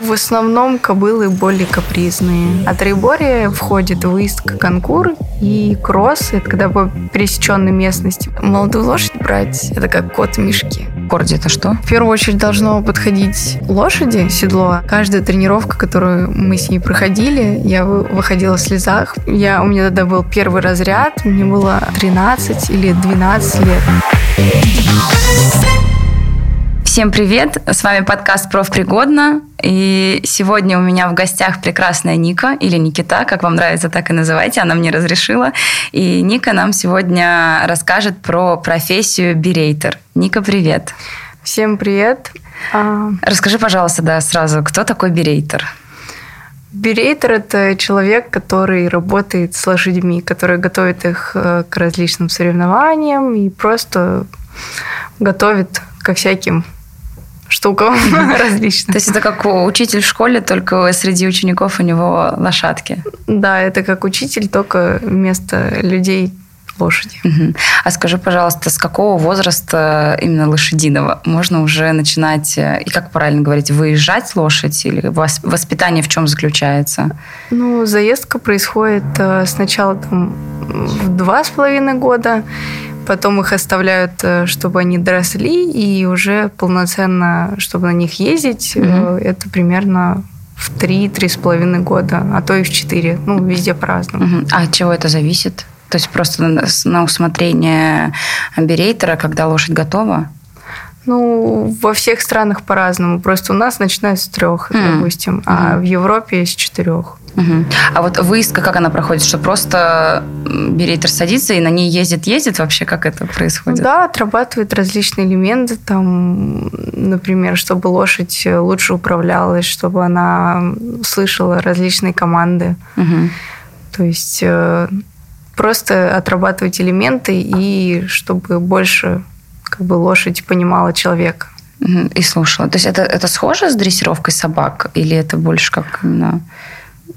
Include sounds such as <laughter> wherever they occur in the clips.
В основном кобылы более капризные. А трейбория входит в ист конкур и кросс. Это когда по пересеченной местности. Молодую лошадь брать, это как кот в мешке. Корди это что? В первую очередь должно подходить лошади, седло. Каждая тренировка, которую мы с ней проходили, я выходила в слезах. Я, у меня тогда был первый разряд, мне было 13 или 12 лет. Всем привет! С вами подкаст «Профпригодно». И сегодня у меня в гостях прекрасная Ника, или Никита, как вам нравится, так и называйте, она мне разрешила. И Ника нам сегодня расскажет про профессию бирейтер. Ника, привет! Всем привет! А, Расскажи, пожалуйста, да, сразу, кто такой бирейтер? Бирейтер – это человек, который работает с лошадьми, который готовит их э, к различным соревнованиям и просто готовит ко всяким штукам <laughs> различным. То есть это как учитель в школе, только среди учеников у него лошадки. Да, это как учитель, только вместо людей лошади. Угу. А скажи, пожалуйста, с какого возраста именно лошадиного можно уже начинать, и как правильно говорить, выезжать лошадь или воспитание в чем заключается? Ну, заездка происходит э, сначала там в два с половиной года, Потом их оставляют, э, чтобы они доросли, и уже полноценно, чтобы на них ездить, mm это примерно в три-три с половиной года, а то и в четыре. Ну, везде по-разному. Угу. А от чего это зависит? То есть просто на, на усмотрение берейтера, когда лошадь готова? Ну, во всех странах по-разному. Просто у нас начинают с трех, mm. допустим, а mm. в Европе с четырех. Угу. А вот выездка, как она проходит? Что просто берейтер садится и на ней ездит-ездит? Вообще, как это происходит? Да, отрабатывает различные элементы. Там, например, чтобы лошадь лучше управлялась, чтобы она слышала различные команды. Угу. То есть э, просто отрабатывать элементы и чтобы больше как бы лошадь понимала человека. И слушала. То есть это, это схоже с дрессировкой собак? Или это больше как именно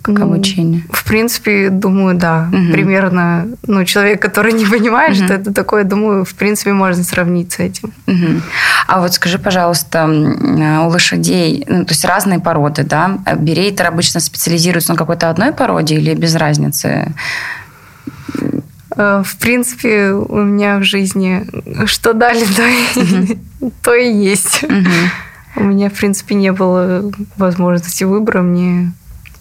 как ну, обучение? В принципе, думаю, да. Угу. Примерно, ну, человек, который не понимает, угу. что это такое, думаю, в принципе, можно сравнить с этим. Угу. А вот скажи, пожалуйста, у лошадей, ну, то есть разные породы, да? Берейтер обычно специализируется на какой-то одной породе или без разницы? Э, в принципе, у меня в жизни что дали, <laughs> то и, <laughs> то и есть. У меня, в принципе, не было возможности выбора. Мне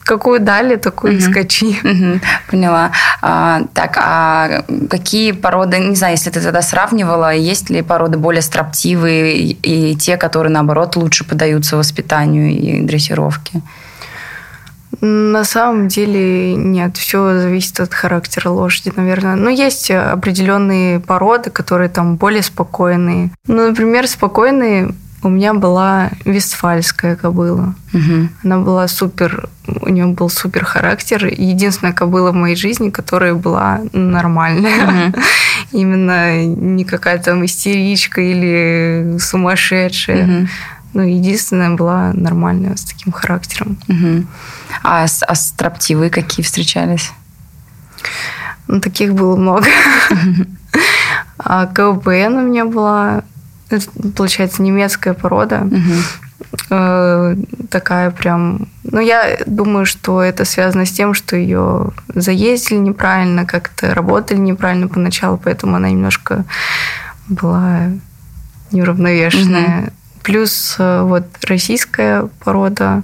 какую дали, такую угу. скачи. Угу. Поняла. А, так, а какие породы, не знаю, если ты тогда сравнивала, есть ли породы более строптивые и, и те, которые, наоборот, лучше поддаются воспитанию и дрессировке? На самом деле нет, все зависит от характера лошади, наверное. Но есть определенные породы, которые там более спокойные. Ну, например, спокойные у меня была вестфальская кобыла. Угу. Она была супер, у нее был супер характер. Единственная кобыла в моей жизни, которая была нормальная. Угу. <laughs> Именно не какая-то там истеричка или сумасшедшая. Угу. Ну, единственная была нормальная с таким характером. Угу. А, а строптивые какие встречались? Ну, таких было много. А КВПН у меня была, получается, немецкая порода. Э, такая прям... Ну, я думаю, что это связано с тем, что ее заездили неправильно, как-то работали неправильно поначалу, поэтому она немножко была неуравновешенная. Плюс э, вот российская порода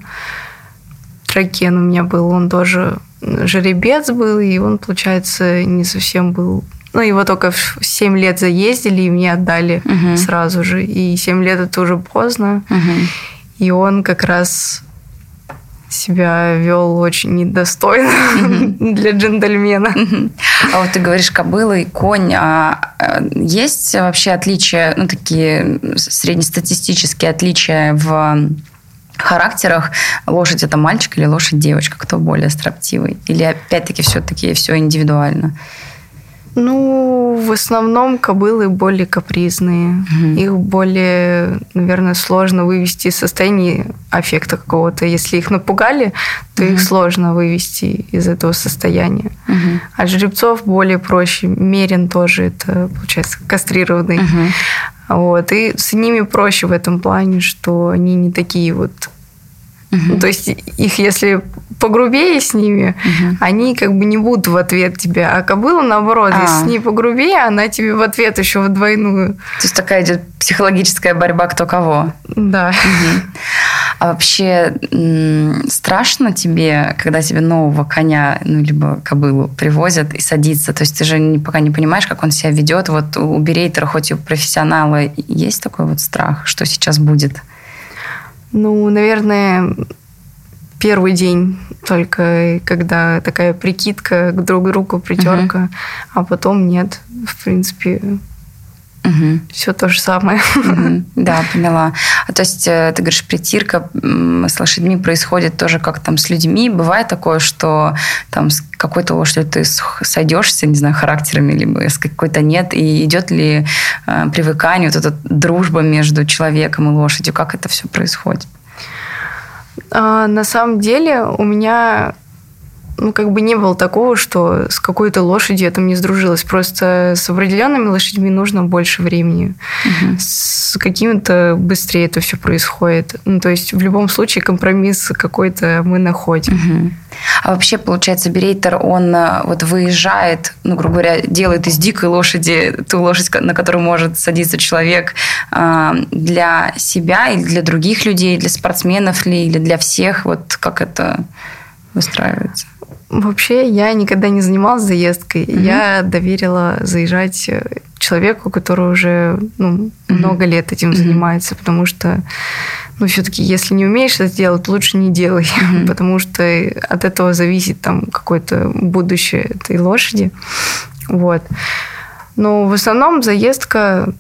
Тракен у меня был, он тоже жеребец был, и он, получается, не совсем был... Ну, его только в 7 лет заездили, и мне отдали угу. сразу же. И 7 лет это уже поздно. Угу. И он как раз себя вел очень недостойно mm-hmm. для джентльмена. Mm-hmm. А вот ты говоришь кобыла и конь. А есть вообще отличия, ну такие среднестатистические отличия в характерах лошадь это мальчик или лошадь девочка, кто более строптивый? Или опять-таки все-таки все индивидуально? Ну, в основном кобылы более капризные. Угу. Их более, наверное, сложно вывести из состояния аффекта какого-то. Если их напугали, то угу. их сложно вывести из этого состояния. Угу. А жеребцов более проще. Мерин тоже это, получается, кастрированный. Угу. Вот. И с ними проще в этом плане, что они не такие вот Угу. То есть их, если погрубее с ними, угу. они как бы не будут в ответ тебе. А кобыла, наоборот, а. если с ней погрубее, она тебе в ответ еще в двойную. То есть такая идет психологическая борьба кто кого. Да. Угу. А вообще страшно тебе, когда тебе нового коня, ну, либо кобылу привозят и садится? То есть ты же пока не понимаешь, как он себя ведет. Вот у берейтера, хоть и у профессионала, есть такой вот страх, что сейчас будет? Ну, наверное, первый день только, когда такая прикидка к друг другу, притерка, угу. а потом нет. В принципе, Угу. Все то же самое. Угу. <laughs> Да, поняла. А то есть э, ты говоришь, притирка с лошадьми происходит тоже как там с людьми. Бывает такое, что там с какой-то лошадью ты сойдешься, не знаю, характерами, либо с какой-то нет, и идет ли э, привыкание, вот эта дружба между человеком и лошадью, как это все происходит? А, на самом деле у меня ну, как бы не было такого, что с какой-то лошадью я там не сдружилась. Просто с определенными лошадьми нужно больше времени. Угу. С какими-то быстрее это все происходит. Ну, то есть в любом случае компромисс какой-то мы находим. Угу. А вообще, получается, берейтер, он э, вот выезжает, ну, грубо говоря, делает из дикой лошади ту лошадь, на которую может садиться человек э, для себя или для других людей, для спортсменов ли, или для всех? Вот как это выстраивается? Вообще, я никогда не занималась заездкой. Mm-hmm. Я доверила заезжать э, человеку, который уже ну, mm-hmm. много лет этим mm-hmm. занимается, потому что, ну, все-таки, если не умеешь это делать, лучше не делай, <laughs> mm-hmm. потому что от этого зависит там какое-то будущее этой лошади. Вот. Но в основном заездка,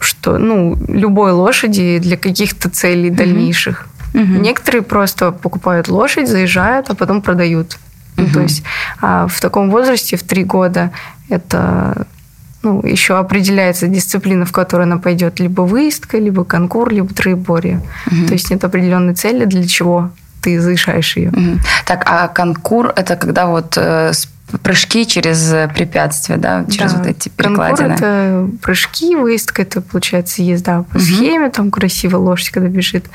что, ну, любой лошади для каких-то целей mm-hmm. дальнейших. Угу. Некоторые просто покупают лошадь, заезжают, а потом продают. Угу. Ну, то есть а в таком возрасте, в три года, это ну, еще определяется дисциплина, в которой она пойдет, либо выездка, либо конкур, либо троеборье. Угу. То есть нет определенной цели, для чего ты завершаешь ее. Угу. Так, а конкур это когда вот э, прыжки через препятствия, да, через да. вот эти перекладины. Конкур это прыжки, выездка это получается езда по угу. схеме, там красиво лошадь когда бежит.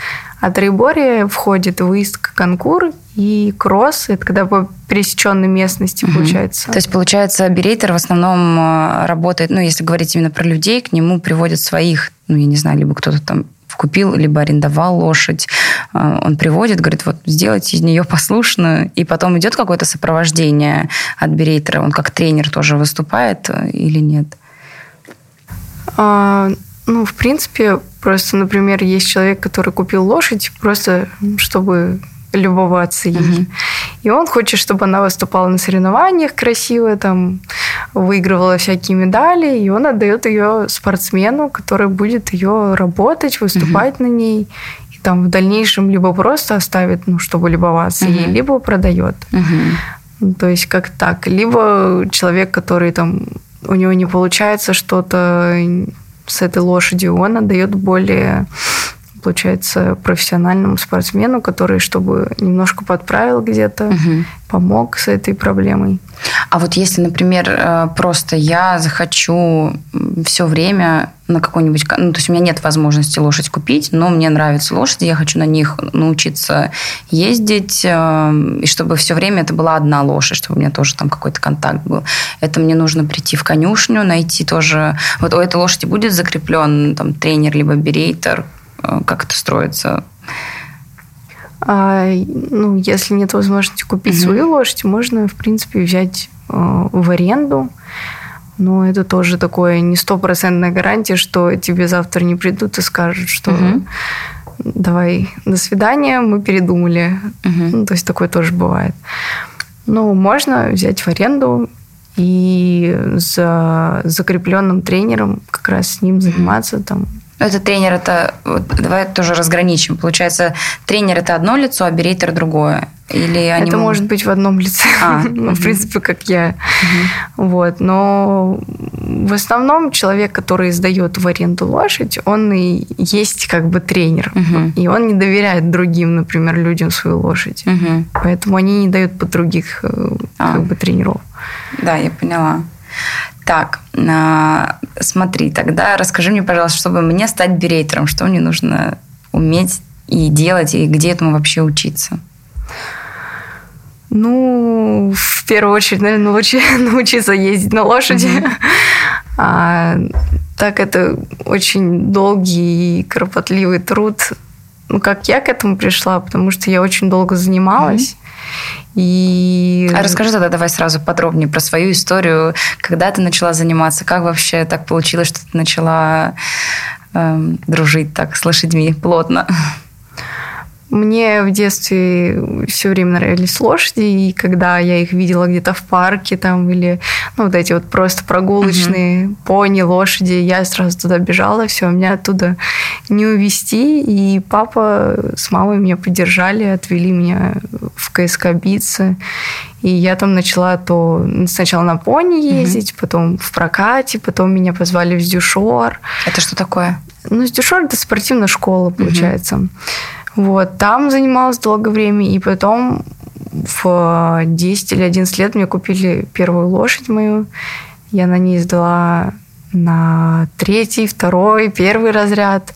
А троеборье входит выездка конкур и кросс, это когда по пересеченной местности угу. получается. То есть, получается, берейтер в основном э, работает, ну, если говорить именно про людей, к нему приводят своих, ну, я не знаю, либо кто-то там купил, либо арендовал лошадь. Э, он приводит, говорит, вот сделайте из нее послушную, и потом идет какое-то сопровождение от берейтера. Он как тренер тоже выступает э, или нет? А, ну, в принципе, просто, например, есть человек, который купил лошадь просто, чтобы любоваться ей. Угу. И он хочет, чтобы она выступала на соревнованиях красиво, там, выигрывала всякие медали, и он отдает ее спортсмену, который будет ее работать, выступать угу. на ней. И там в дальнейшем либо просто оставит, ну, чтобы любоваться угу. ей, либо продает. Угу. То есть как так. Либо человек, который там у него не получается что-то с этой лошадью, он отдает более получается, профессиональному спортсмену, который, чтобы немножко подправил где-то, угу. помог с этой проблемой. А вот если, например, э, просто я захочу все время на какой-нибудь... Ну, то есть у меня нет возможности лошадь купить, но мне нравятся лошади, я хочу на них научиться ездить, э, и чтобы все время это была одна лошадь, чтобы у меня тоже там какой-то контакт был. Это мне нужно прийти в конюшню, найти тоже... Вот у этой лошади будет закреплен там тренер либо берейтер, как это строится? А, ну, если нет возможности купить угу. свою лошадь, можно, в принципе, взять э, в аренду. Но это тоже такое не стопроцентная гарантия, что тебе завтра не придут и скажут, что угу. давай, до свидания, мы передумали. Угу. Ну, то есть такое тоже бывает. Ну, можно взять в аренду и за закрепленным тренером как раз с ним заниматься там это тренер, это... Вот, давай тоже разграничим. Получается, тренер – это одно лицо, а берейтер – другое. Или они Это может быть в одном лице. А, <laughs> ну, в принципе, как я. Угу. Вот. Но в основном человек, который сдает в аренду лошадь, он и есть как бы тренер. Угу. И он не доверяет другим, например, людям свою лошадь. Угу. Поэтому они не дают под других э, а. как бы тренеров. Да, я поняла. Так, а, смотри, тогда расскажи мне, пожалуйста, чтобы мне стать берейтером, что мне нужно уметь и делать, и где этому вообще учиться? Ну, в первую очередь, наверное, научи, <laughs> научиться ездить на лошади. Mm-hmm. <laughs> А, так это очень долгий и кропотливый труд. Ну, как я к этому пришла, потому что я очень долго занималась. Mm-hmm. И... А расскажи тогда давай сразу подробнее про свою историю, когда ты начала заниматься, как вообще так получилось, что ты начала эм, дружить так с лошадьми плотно. Мне в детстве все время нравились лошади, и когда я их видела где-то в парке там или ну, вот эти вот просто прогулочные угу. пони, лошади, я сразу туда бежала, все, меня оттуда не увезти, и папа с мамой меня поддержали, отвели меня в КСК биться, и я там начала то сначала на пони ездить, угу. потом в прокате, потом меня позвали в Сдюшор. Это что такое? Ну, Сдюшор – это спортивная школа, получается. Угу. Вот, там занималась долгое время, и потом в 10 или 11 лет мне купили первую лошадь мою. Я на ней сдала на третий, второй, первый разряд.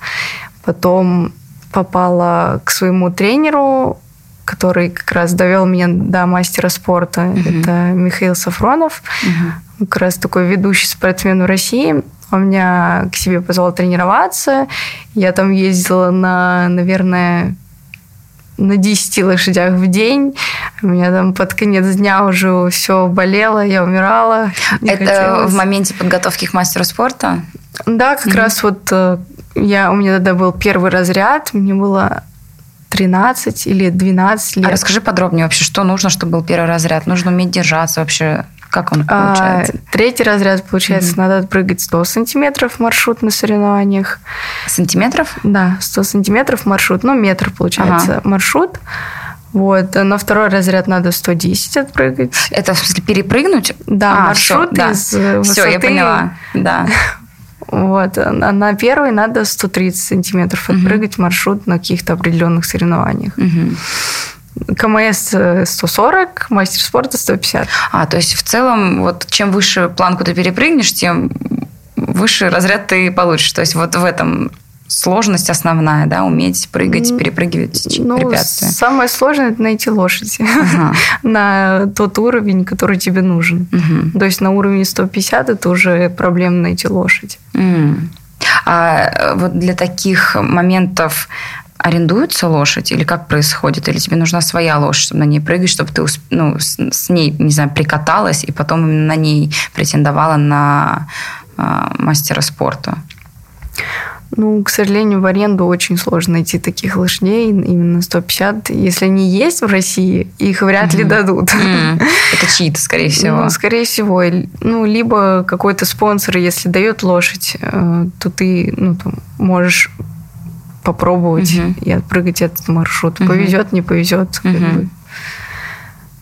Потом попала к своему тренеру, который как раз довел меня до мастера спорта. Uh-huh. Это Михаил Сафронов, uh-huh. как раз такой ведущий спортсмен в России. Он меня к себе позвал тренироваться. Я там ездила на, наверное, на 10 лошадях в день. У меня там под конец дня уже все болело, я умирала. Это хотелось. в моменте подготовки к мастеру спорта? Да, как mm-hmm. раз вот э, я, у меня тогда был первый разряд, мне было 13 или 12 лет. А расскажи подробнее вообще, что нужно, чтобы был первый разряд? Нужно уметь держаться вообще? Как он получается? А, третий разряд, получается, mm надо прыгать 100 сантиметров маршрут на соревнованиях. Сантиметров? Да, 100 сантиметров маршрут, ну, метр, получается, ага. маршрут. Вот, на второй разряд надо 110 отпрыгать. Это, в смысле, перепрыгнуть? Да, а, маршрут все, из да. высоты. Все, я поняла, да. <laughs> Вот. А на первый надо 130 сантиметров отпрыгать угу. маршрут на каких-то определенных соревнованиях. Угу. КМС 140, мастер спорта 150. А, то есть в целом, вот чем выше планку ты перепрыгнешь, тем выше разряд ты получишь. То есть вот в этом сложность основная, да, уметь прыгать, перепрыгивать ну, препятствия. Самое сложное – это найти лошадь ага. <laughs> на тот уровень, который тебе нужен. Угу. То есть на уровне 150 это уже проблема найти лошадь. Mm. А вот для таких моментов арендуется лошадь или как происходит? Или тебе нужна своя лошадь, чтобы на ней прыгать, чтобы ты ну, с, с ней, не знаю, прикаталась и потом именно на ней претендовала на э, мастера спорта? Ну, к сожалению, в аренду очень сложно найти таких лошадей, именно 150. Если они есть в России, их вряд ли дадут. <laughs> Это чьи-то, скорее всего. Ну, скорее всего. Ну, либо какой-то спонсор, если дает лошадь, э, то ты ну, там, можешь попробовать и отпрыгать этот маршрут. Повезет, не повезет. Как бы.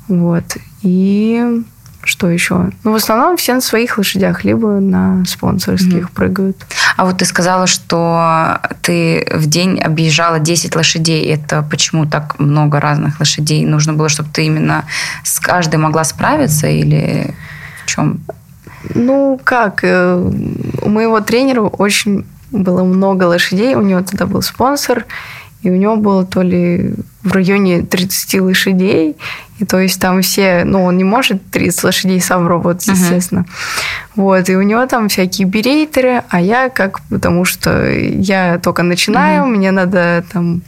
Вот. И что еще? Ну, в основном все на своих лошадях, либо на спонсорских mm-hmm. прыгают. А вот ты сказала, что ты в день объезжала 10 лошадей. Это почему так много разных лошадей? Нужно было, чтобы ты именно с каждой могла справиться или в чем? Ну, как? Э, у моего тренера очень было много лошадей. У него тогда был спонсор, и у него было то ли в районе 30 лошадей, и то есть там все, ну, он не может 30 лошадей сам работать, естественно. Uh-huh. Вот, и у него там всякие берейтеры, а я как, потому что я только начинаю, uh-huh. мне надо там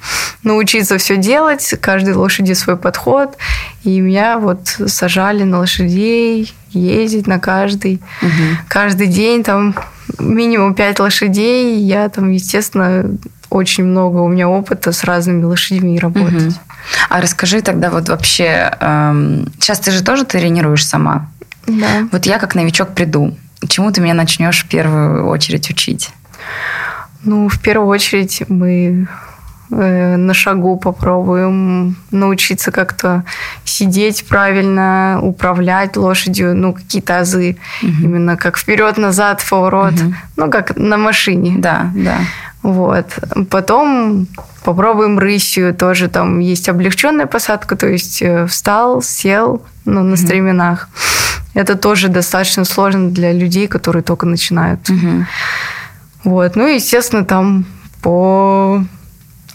научиться все делать, каждой лошади свой подход, и меня вот сажали на лошадей, ездить на каждый. Uh-huh. Каждый день там минимум 5 лошадей, я там, естественно, очень много у меня опыта с разными лошадьми работать. Угу. А расскажи тогда вот вообще, эм, сейчас ты же тоже тренируешь сама? Да. Вот я как новичок приду, чему ты меня начнешь в первую очередь учить? Ну, в первую очередь мы на шагу попробуем научиться как-то сидеть правильно, управлять лошадью, ну, какие-то азы, угу. именно как вперед-назад, поворот, угу. ну, как на машине. Да, да. Вот. Потом попробуем рысью, тоже там есть облегченная посадка, то есть э, встал, сел, ну, на угу. стременах. Это тоже достаточно сложно для людей, которые только начинают. Угу. Вот. Ну, естественно, там по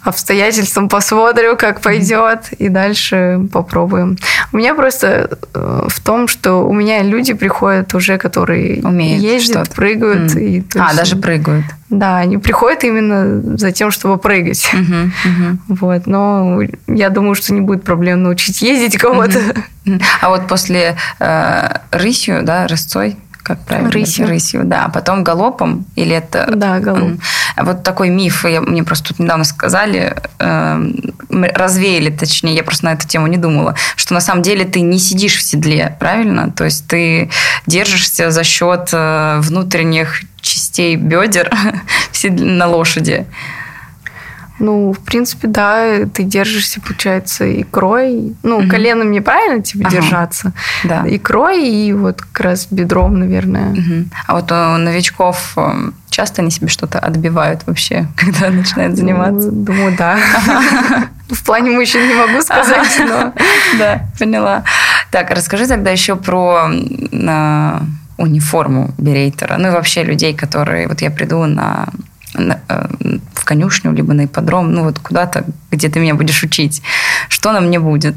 обстоятельствам посмотрю, как пойдет, и дальше попробуем. У меня просто э, в том, что у меня люди приходят уже, которые Умеют ездят, прыгают. Mm. И, а, есть, даже прыгают. Да, они приходят именно за тем, чтобы прыгать. Uh-huh, uh-huh. Вот, но я думаю, что не будет проблем научить ездить кого-то. Uh-huh. А вот после э, рысью, да, рысцой, как правильно? Рысью. Рысью, да. Потом галопом или это... Да, галоп. Вот такой миф, я, мне просто тут недавно сказали, э, развеяли, точнее, я просто на эту тему не думала, что на самом деле ты не сидишь в седле, правильно? То есть ты держишься за счет э, внутренних частей бедер <laughs> на лошади. Ну, в принципе, да, ты держишься, получается, икрой. Ну, угу. коленом неправильно тебе ага. держаться. Да. Икрой и вот как раз бедром, наверное. Угу. А вот у новичков э, часто они себе что-то отбивают вообще, <laughs> когда начинают заниматься? Ну, думаю, да. <laughs> В плане мужчин не могу сказать, но... <laughs> Да, поняла. Так, расскажи тогда еще про э, униформу берейтера. Ну и вообще людей, которые... Вот я приду на Э, в конюшню, либо на ипподром, ну вот куда-то, где ты меня будешь учить. Что на мне будет?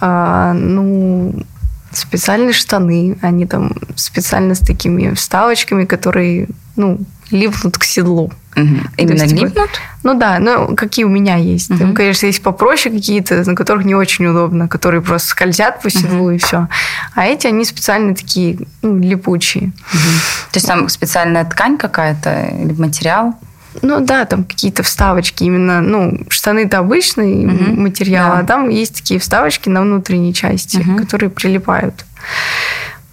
А, ну, специальные штаны, они там специально с такими вставочками, которые, ну, липнут к седлу. Угу. Именно есть, липнут? Ну да, ну какие у меня есть. Угу. Там, конечно, есть попроще какие-то, на которых не очень удобно, которые просто скользят по седлу угу. и все. А эти, они специально такие ну, липучие. Угу. То есть там специальная ткань какая-то или материал? Ну да, там какие-то вставочки именно, ну, штаны-то обычный угу. материал, да. а там есть такие вставочки на внутренней части, угу. которые прилипают.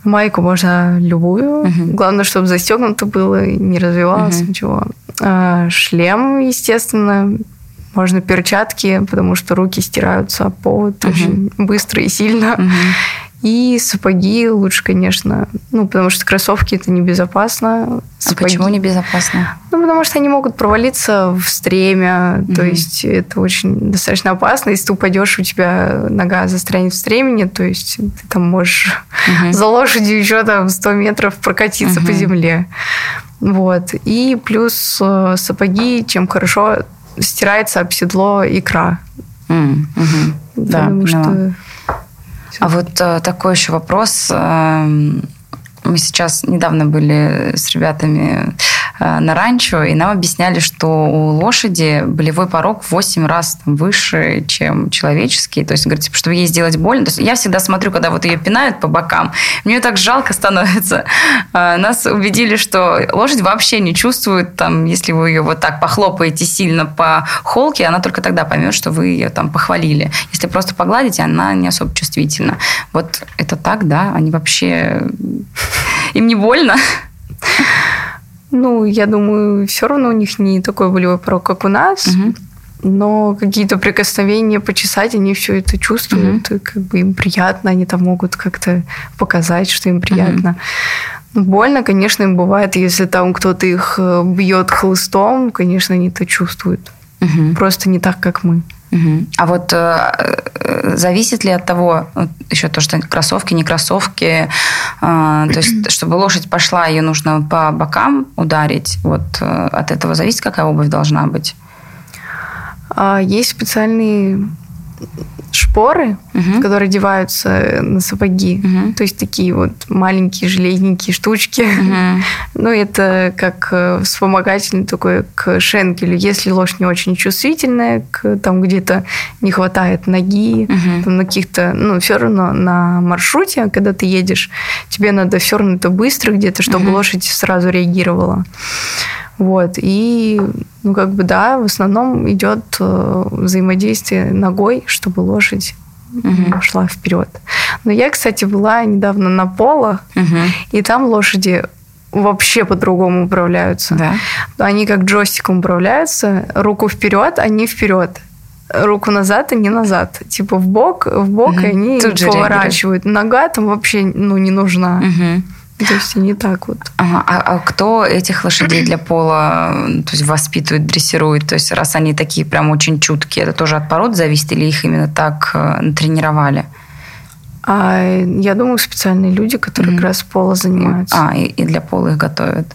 Майку можно любую. Угу. Главное, чтобы застегнуто было, не развивалось угу. ничего. А, шлем, естественно. Можно перчатки, потому что руки стираются об повод угу. очень быстро и сильно. Угу. И сапоги лучше, конечно. Ну, потому что кроссовки это небезопасно. Сапоги. А почему небезопасно? Ну, потому что они могут провалиться в стремя. Mm-hmm. То есть это очень достаточно опасно. Если ты упадешь, у тебя нога застрянет в стремени, то есть ты там можешь mm-hmm. за лошадью еще там 100 метров прокатиться mm-hmm. по земле. Вот. И плюс э, сапоги, чем хорошо стирается об седло икра. Mm-hmm. Да, думаю, что а вот э, такой еще вопрос. Эм, мы сейчас недавно были с ребятами на ранчо, и нам объясняли, что у лошади болевой порог в 8 раз выше, чем человеческий. То есть, говорит, типа, чтобы ей сделать больно. То есть, я всегда смотрю, когда вот ее пинают по бокам, мне так жалко становится. Э, <laughs> нас убедили, что лошадь вообще не чувствует, там, если вы ее вот так похлопаете сильно по холке, она только тогда поймет, что вы ее там похвалили. Если просто погладите, она не особо чувствительна. Вот это так, да? Они вообще... <laughs> Им не больно? <laughs> Ну, я думаю, все равно у них не такой болевой порог, как у нас. Угу. Но какие-то прикосновения почесать, они все это чувствуют, угу. и как бы им приятно, они там могут как-то показать, что им приятно. Угу. Больно, конечно, им бывает, если там кто-то их э, бьет хлыстом, конечно, они это чувствуют. Угу. Просто не так, как мы. Угу. А вот э, э, зависит ли от того, вот еще то, что кроссовки, не кроссовки, э, то есть, <clears throat> чтобы лошадь пошла, ее нужно по бокам ударить. Вот э, от этого зависит, какая обувь должна быть? А, есть специальные шпоры, угу. которые одеваются на сапоги. Угу. То есть такие вот маленькие железненькие штучки. Угу. <laughs> ну, это как э, вспомогательный такой к шенкелю. Если лошадь не очень чувствительная, к, там где-то не хватает ноги, угу. там на каких-то... Ну, все равно на маршруте, когда ты едешь, тебе надо все равно это быстро где-то, чтобы угу. лошадь сразу реагировала. Вот. И, ну, как бы, да, в основном идет э, взаимодействие ногой, чтобы лошадь угу. шла вперед. Но я, кстати, была недавно на поло, угу. и там лошади вообще по-другому управляются. Да. Они как джойстиком управляются. Руку вперед, они вперед. Руку назад, они назад. Типа в бок, в бок, угу. и они Тут поворачивают. Нога там вообще ну, не нужна. Угу. То есть не так вот. Ага. А, а кто этих лошадей для пола то есть воспитывает, дрессирует? То есть раз они такие прям очень чуткие, это тоже от пород зависит или их именно так э, тренировали? А я думаю, специальные люди, которые mm-hmm. как раз пола занимаются. А, и, и для пола их готовят.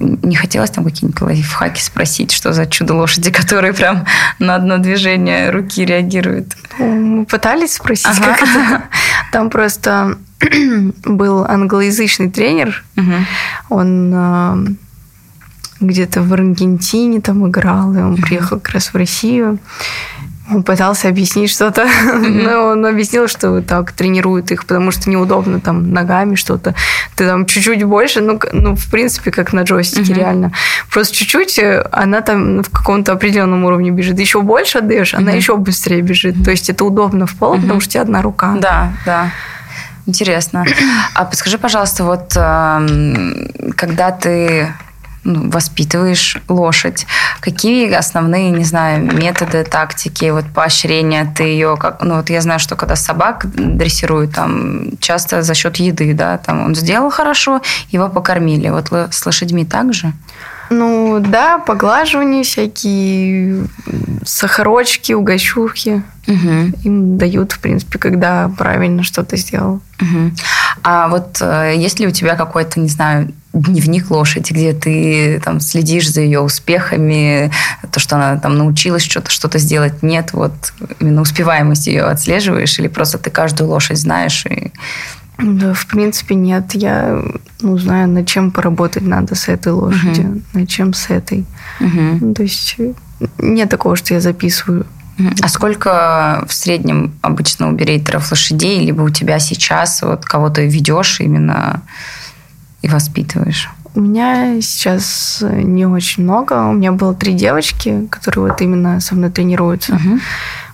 Не хотелось там какие-нибудь лайфхаки спросить, что за чудо лошади, <laughs> которые прям на одно движение руки реагируют? Ну, мы пытались спросить, ага. как это. <laughs> Там просто <clears throat> был англоязычный тренер. Угу. Он э, где-то в Аргентине там играл, и он приехал как раз в Россию. Он пытался объяснить что-то, mm-hmm. но он объяснил, что так тренируют их, потому что неудобно там ногами что-то. Ты там чуть-чуть больше, ну, ну в принципе, как на джойстике mm-hmm. реально. Просто чуть-чуть э, она там в каком-то определенном уровне бежит. Еще больше отдаешь, mm-hmm. она еще быстрее бежит. То есть это удобно в пол, потому что у тебя одна рука. Да, да. Интересно. А подскажи, пожалуйста, вот эм, когда ты ну, воспитываешь лошадь. Какие основные, не знаю, методы, тактики, вот поощрения ты ее, как, ну вот я знаю, что когда собак дрессируют, там часто за счет еды, да, там он сделал хорошо, его покормили. Вот с лошадьми также? Ну да, поглаживания всякие, сахарочки, угощухи. Угу. Им дают, в принципе, когда правильно что-то сделал. Угу. А вот э, есть ли у тебя какой-то, не знаю, дневник лошади, где ты там следишь за ее успехами, то, что она там научилась что-то, что-то сделать, нет, вот именно успеваемость ее отслеживаешь, или просто ты каждую лошадь знаешь и да, в принципе, нет. Я ну, знаю, над чем поработать надо с этой лошадью, угу. над чем с этой. Угу. То есть нет такого, что я записываю. А сколько в среднем обычно у берейтеров лошадей, либо у тебя сейчас вот кого то ведешь именно и воспитываешь? У меня сейчас не очень много. У меня было три девочки, которые вот именно со мной тренируются. Угу.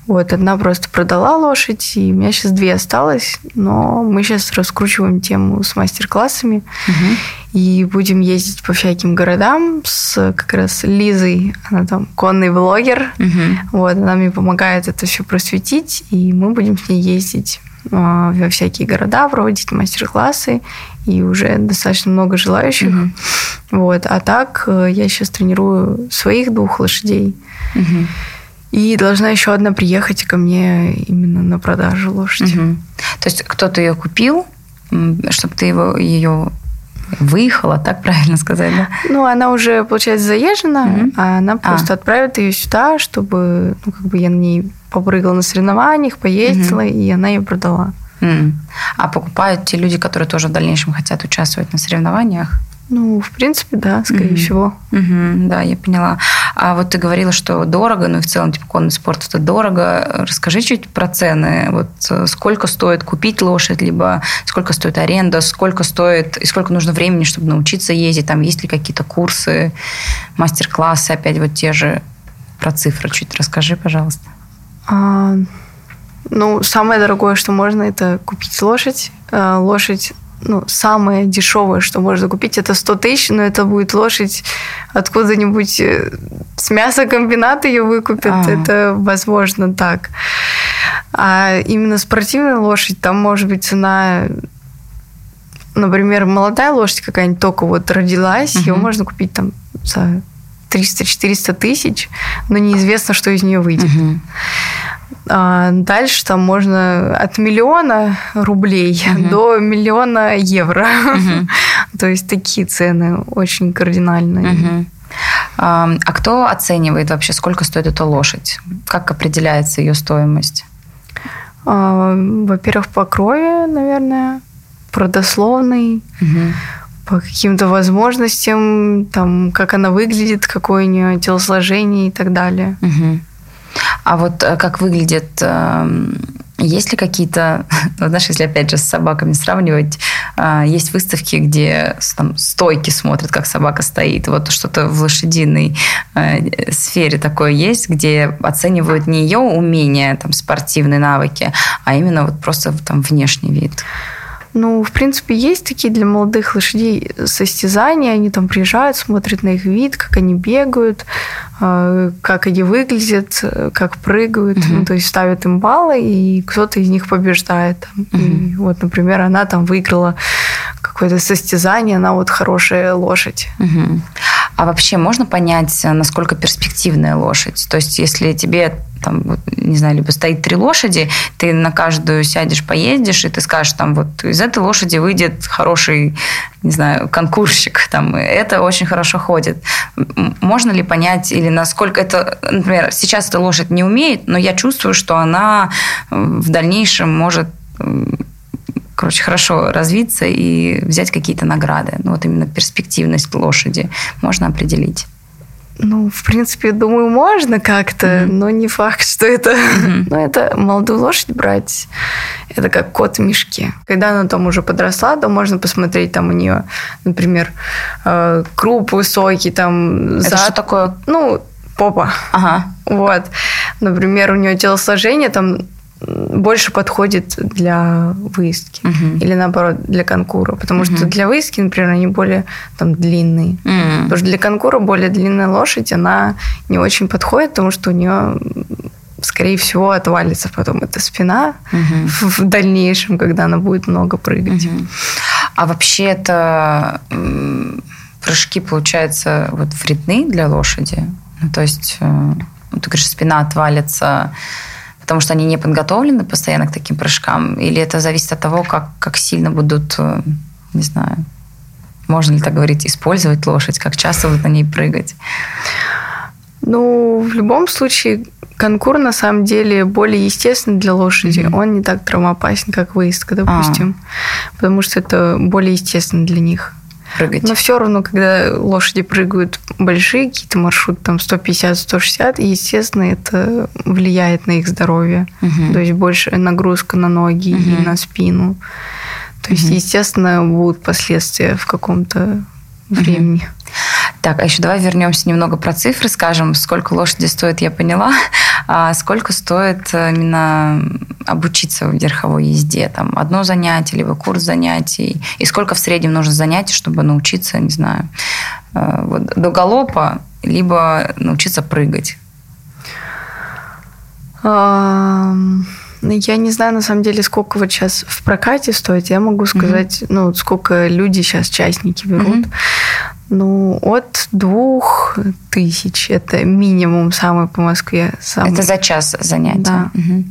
Вот, одна просто продала лошадь, и у меня сейчас две осталось, но мы сейчас раскручиваем тему с мастер-классами угу. и будем ездить по всяким городам с как раз Лизой, она там конный блогер, угу. вот, она мне помогает это все просветить, и мы будем с ней ездить а, во всякие города, проводить мастер-классы, и уже достаточно много желающих. Угу. Вот. А так э, я сейчас тренирую своих двух лошадей. Угу. И должна еще одна приехать ко мне именно на продажу лошади. Угу. То есть кто-то ее купил, чтобы ты его, ее выехала, так правильно сказать, да? Ну, она уже, получается, заезжена, угу. а она просто а. отправит ее сюда, чтобы, ну, как бы я на ней попрыгала на соревнованиях, поездила, угу. и она ее продала. Mm. А покупают те люди, которые тоже в дальнейшем хотят участвовать на соревнованиях? Ну, в принципе, да, скорее mm-hmm. всего. Mm-hmm, да, я поняла. А вот ты говорила, что дорого, ну и в целом, типа, конный спорт это дорого. Расскажи чуть про цены. Вот э, сколько стоит купить лошадь, либо сколько стоит аренда, сколько стоит и сколько нужно времени, чтобы научиться ездить, там есть ли какие-то курсы, мастер-классы, опять вот те же про цифры чуть расскажи, пожалуйста. А, ну, самое дорогое, что можно, это купить лошадь. Э, лошадь ну, самое дешевое, что можно купить, это 100 тысяч, но это будет лошадь откуда-нибудь э, с мясокомбината ее выкупят. А-а-а. Это возможно так. А именно спортивная лошадь, там может быть цена например, молодая лошадь какая-нибудь только вот родилась, угу. ее можно купить там за 300-400 тысяч, но неизвестно, что из нее выйдет. Угу. А дальше там можно от миллиона рублей угу. до миллиона евро. Угу. <laughs> То есть такие цены очень кардинальные. Угу. А, кто оценивает вообще, сколько стоит эта лошадь? Как определяется ее стоимость? А, во-первых, по крови, наверное, продословный, угу. по каким-то возможностям, там, как она выглядит, какое у нее телосложение и так далее. Угу. А вот э, как выглядит эм, есть ли какие-то, <laughs> ну, знаешь, если опять же с собаками сравнивать, э, есть выставки, где там стойки смотрят, как собака стоит. Вот что-то в лошадиной э, сфере такое есть, где оценивают не ее умения, там, спортивные навыки, а именно вот просто там внешний вид. Ну, в принципе, есть такие для молодых лошадей состязания. Они там приезжают, смотрят на их вид, как они бегают, э, как они выглядят, как прыгают. Угу. Ну, то есть ставят им баллы, и кто-то из них побеждает. Угу. И вот, например, она там выиграла какое-то состязание, она вот хорошая лошадь. Угу. А вообще можно понять, насколько перспективная лошадь? То есть, если тебе там, не знаю, либо стоит три лошади, ты на каждую сядешь, поездишь, и ты скажешь, там, вот из этой лошади выйдет хороший, не знаю, конкурсчик, там, это очень хорошо ходит. Можно ли понять, или насколько это, например, сейчас эта лошадь не умеет, но я чувствую, что она в дальнейшем может короче, хорошо развиться и взять какие-то награды. Ну, вот именно перспективность лошади можно определить. Ну, в принципе, думаю, можно как-то, mm-hmm. но не факт, что это... Mm-hmm. <laughs> ну, это молодую лошадь брать, это как кот в мешке. Когда она там уже подросла, то можно посмотреть там у нее, например, э, круп высокий, там... Это зад... что такое? Ну, попа. Ага. Вот. Например, у нее телосложение там больше подходит для выездки uh-huh. или наоборот для конкура, потому uh-huh. что для выездки, например, они более там длинные, uh-huh. потому что для конкура более длинная лошадь она не очень подходит, потому что у нее скорее всего отвалится потом эта спина uh-huh. в, в дальнейшем, когда она будет много прыгать. Uh-huh. А вообще это прыжки получается вот вредны для лошади, ну, то есть э, ты говоришь спина отвалится потому что они не подготовлены постоянно к таким прыжкам? Или это зависит от того, как, как сильно будут, э, не знаю, можно ли так говорить, использовать лошадь, как часто будут на ней прыгать? Ну, в любом случае, конкур на самом деле более естественный для лошади. Mm-hmm. Он не так травмоопасен, как выездка, допустим. А. Потому что это более естественно для них прыгать. Но все равно, когда лошади прыгают большие какие-то маршруты, там 150-160, естественно, это влияет на их здоровье. Угу. То есть больше нагрузка на ноги угу. и на спину. То есть, угу. естественно, будут последствия в каком-то времени. Так, а еще давай вернемся немного про цифры, скажем, сколько лошади стоит, я поняла, а сколько стоит именно обучиться в верховой езде, там, одно занятие, либо курс занятий, и сколько в среднем нужно занятий, чтобы научиться, не знаю, э, вот, до галопа, либо научиться прыгать? Ну, я не знаю, на самом деле, сколько вот сейчас в прокате стоит. Я могу сказать, mm-hmm. ну, сколько люди сейчас частники берут. Mm-hmm. Ну, от двух тысяч. Это минимум самый по Москве. Самый. Это за час занятия? Да. Угу.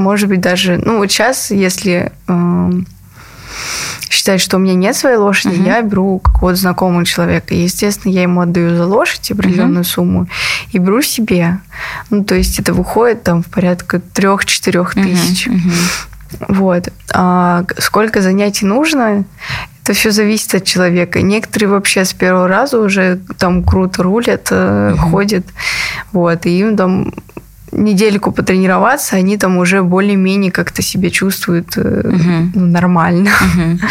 Может быть, даже... Ну, вот сейчас, если... Э, считать, что у меня нет своей лошади, uh-huh. я беру какого-то знакомого человека. И, естественно, я ему отдаю за лошадь определенную uh-huh. сумму и беру себе. Ну, то есть это выходит там в порядка трех-четырех тысяч. Uh-huh. Вот. А сколько занятий нужно, это все зависит от человека. Некоторые вообще с первого раза уже там круто рулят, uh-huh. ходят. Вот. И им там недельку потренироваться, они там уже более-менее как-то себя чувствуют uh-huh. ну, нормально. Uh-huh. <laughs>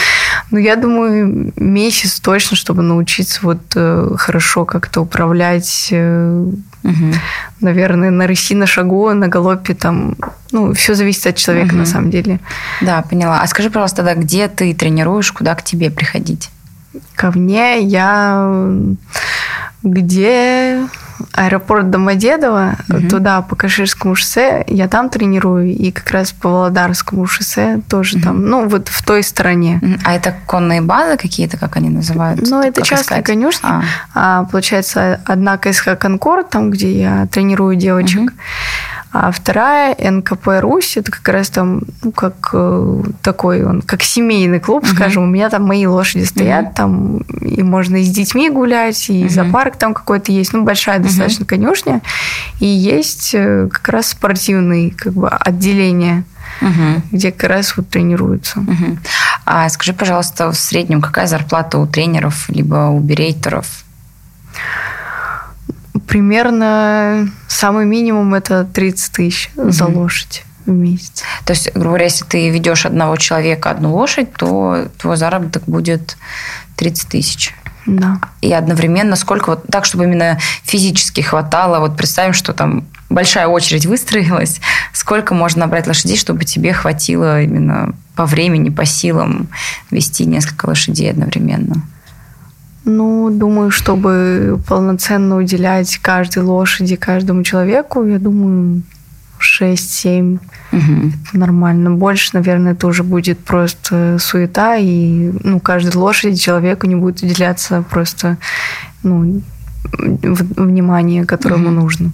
Ну, я думаю, месяц точно, чтобы научиться вот э, хорошо как-то управлять. Uh-huh. Наверное, на рыси, на шагу, на галопе там. Ну, все зависит от человека uh-huh. на самом деле. Да, поняла. А скажи, пожалуйста, тогда, где ты тренируешь, куда к тебе приходить? Ко мне я где аэропорт Домодедово, угу. туда по Каширскому шоссе, я там тренирую, и как раз по Володарскому шоссе тоже угу. там, ну, вот в той стороне. А это конные базы какие-то, как они называются? Ну, это частные конюшни. А. а. Получается, одна КСХ «Конкорд», там, где я тренирую девочек, угу. А вторая НКП Русь, это как раз там, ну, как э, такой он, как семейный клуб, uh-huh. скажем. У меня там мои лошади стоят, uh-huh. там и можно и с детьми гулять, и uh-huh. зоопарк там какой-то есть, ну, большая uh-huh. достаточно конюшня. И есть э, как раз спортивные как бы отделения угу. где как раз вот тренируются. Угу. А скажи, пожалуйста, в среднем какая зарплата у тренеров либо у берейтеров? Примерно самый минимум это 30 тысяч угу. за лошадь в месяц. То есть, грубо говоря, если ты ведешь одного человека, одну лошадь, то твой заработок будет 30 тысяч. Да. И одновременно сколько вот так, чтобы именно физически хватало, вот представим, что там большая очередь выстроилась, сколько можно набрать лошадей, чтобы тебе хватило именно по времени, по силам вести несколько лошадей одновременно? Ну, думаю, чтобы полноценно уделять каждой лошади, каждому человеку, я думаю, 6-7 угу. это нормально. Больше, наверное, это уже будет просто суета, и ну, каждой лошади человеку не будет уделяться просто ну, внимание, которое угу. ему нужно.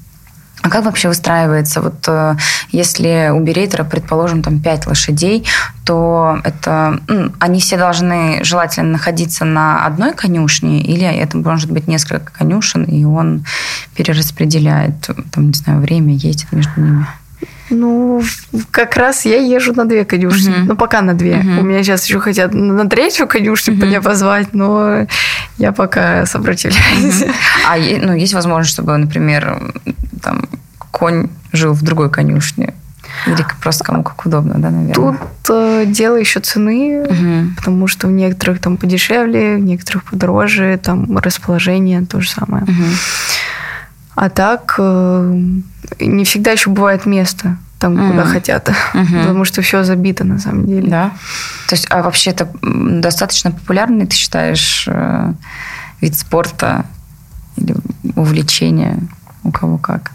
А как вообще выстраивается? Вот э, если у берейтера, предположим, там пять лошадей, то это они все должны желательно находиться на одной конюшне, или это может быть несколько конюшен, и он перераспределяет, там, не знаю, время, ездит между ними? Ну, как раз я езжу на две конюшни. Uh-huh. Ну, пока на две. Uh-huh. У меня сейчас еще хотят на третью конюшню uh-huh. меня позвать, но я пока сопротивляюсь. Uh-huh. А ну, есть возможность, чтобы, например, там, конь жил в другой конюшне? Или просто кому как удобно, да, наверное? Тут э, дело еще цены, угу. потому что в некоторых там подешевле, в некоторых подороже, там расположение то же самое. Угу. А так э, не всегда еще бывает место там, mm. куда хотят, mm-hmm. потому что все забито на самом деле. Да. То есть, а вообще это достаточно популярный, ты считаешь, э, вид спорта или увлечения у кого как?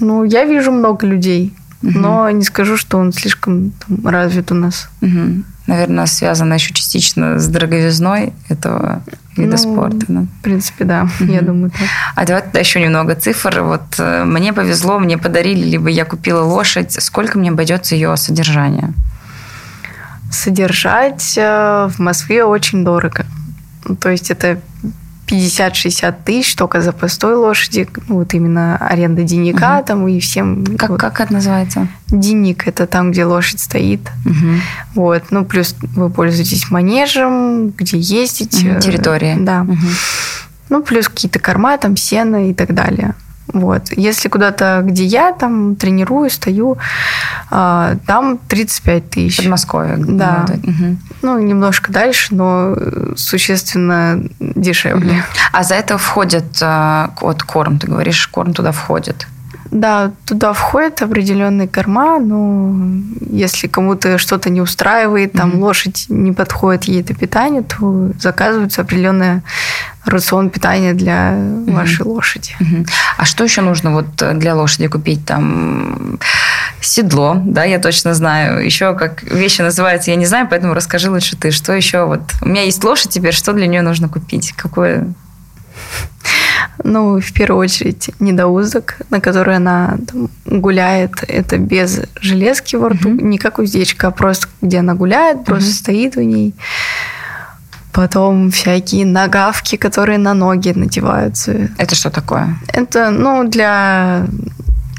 Ну, я вижу много людей, mm-hmm. но не скажу, что он слишком там, развит у нас. Mm-hmm наверное, связано еще частично с дороговизной этого вида ну, спорта. Да? В принципе, да, угу. я думаю так. А давай тогда еще немного цифр. Вот э, мне повезло, мне подарили, либо я купила лошадь. Сколько мне обойдется ее содержание? Содержать э, в Москве очень дорого. То есть это 50-60 тысяч только за постой лошади, ну, вот именно аренда денника угу. там и всем. Как, вот. как это называется? Денник – это там, где лошадь стоит. Угу. Вот, ну, плюс вы пользуетесь манежем, где ездите. Угу. Территория. Да. Угу. Ну, плюс какие-то корма, там, сено и так далее. Вот. Если куда-то, где я там тренирую, стою, а, там 35 тысяч. Подмосковье. Да. Угу. Ну, немножко дальше, но существенно дешевле. Угу. А за это входит а, вот корм, ты говоришь, корм туда входит? Да, туда входит определенный корма, но если кому-то что-то не устраивает, там mm-hmm. лошадь не подходит ей это питание, то заказывается определенный рацион питания для mm-hmm. вашей лошади. Mm-hmm. А что еще нужно вот для лошади купить? Там седло, да, я точно знаю. Еще как вещи называются, я не знаю, поэтому расскажи лучше ты, что еще вот. У меня есть лошадь теперь, что для нее нужно купить? Какое ну, в первую очередь, недоузок, на который она там, гуляет. Это без железки во рту, mm-hmm. не как уздечка, а просто где она гуляет, просто mm-hmm. стоит в ней. Потом всякие нагавки, которые на ноги надеваются. Это что такое? Это, ну, для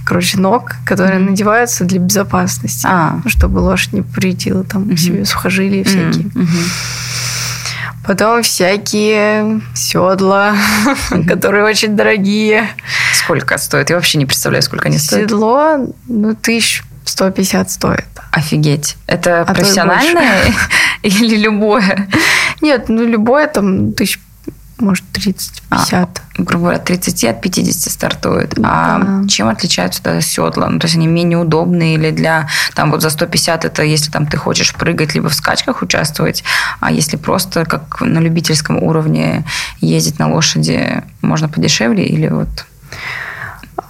короче, ног, которые mm-hmm. надеваются для безопасности, а. чтобы лошадь не повредила там mm-hmm. себе сухожилия всякие. Mm-hmm. Потом всякие седла, которые очень дорогие. Сколько стоит? Я вообще не представляю, сколько они стоят. Седло, ну, тысяч 150 стоит. Офигеть. Это а профессиональное <laughs> или любое? Нет, ну любое там тысяч может, 30-50. А, грубо говоря, 30 от 50 стартует. А да. А чем отличаются тогда седла? Ну, то есть они менее удобные или для... Там вот за 150 это если там ты хочешь прыгать, либо в скачках участвовать, а если просто как на любительском уровне ездить на лошади, можно подешевле или вот...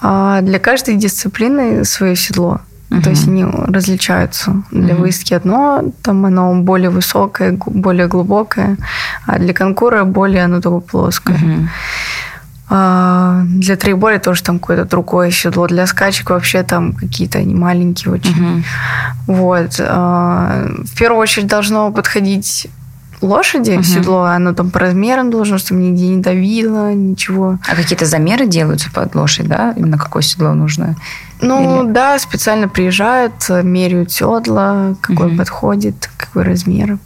А для каждой дисциплины свое седло. Uh-huh. То есть они различаются. Для uh-huh. выездки одно, там оно более высокое, более глубокое, а для конкура более оно такое плоское. Uh-huh. А для трейболя тоже там какое-то другое седло. Для скачек вообще там какие-то они маленькие очень. Uh-huh. Вот. А, в первую очередь должно подходить лошади угу. седло, оно там по размерам должно, чтобы нигде не давило, ничего. А какие-то замеры делаются под лошадь, да? Именно какое седло нужно? Ну Или... да, специально приезжают, меряют седла, какой угу. подходит, какой размер.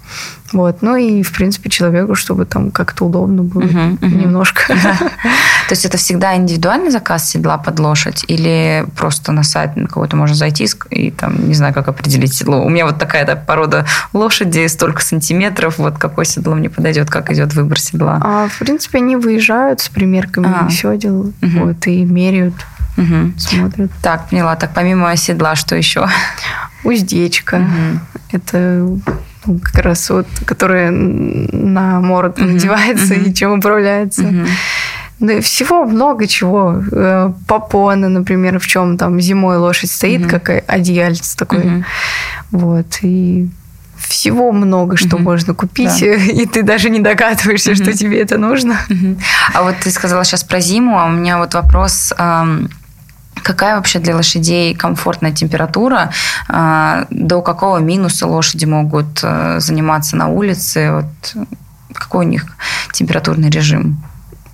Вот. Ну и, в принципе, человеку, чтобы там как-то удобно было uh-huh. немножко. <laughs> <laughs> То есть это всегда индивидуальный заказ седла под лошадь или просто на сайт на кого-то можно зайти и там, не знаю, как определить седло. У меня вот такая да, порода лошади, столько сантиметров, вот какое седло мне подойдет, как идет выбор седла. А, в принципе, они выезжают с примерками а. седел вот, и меряют Угу. смотрят. Так, поняла. Так, помимо седла, что еще? <laughs> Уздечка. Мгм. Это ну, как раз вот, которая на морду Мгм, надевается мгм. и чем управляется. Мгм. Ну, всего много чего. Э, Попоны, например, в чем там зимой лошадь стоит, Мгм. как одеяльце такое. Мгм. Вот. И всего много, что Мгм. можно купить, Да. <laughs> и ты даже не догадываешься, что Мгм. тебе это нужно. Мгм. А вот ты сказала сейчас про зиму, а у меня вот вопрос. ам, Какая вообще для лошадей комфортная температура? А, До какого минуса лошади могут э, заниматься на улице? Вот какой у них температурный режим?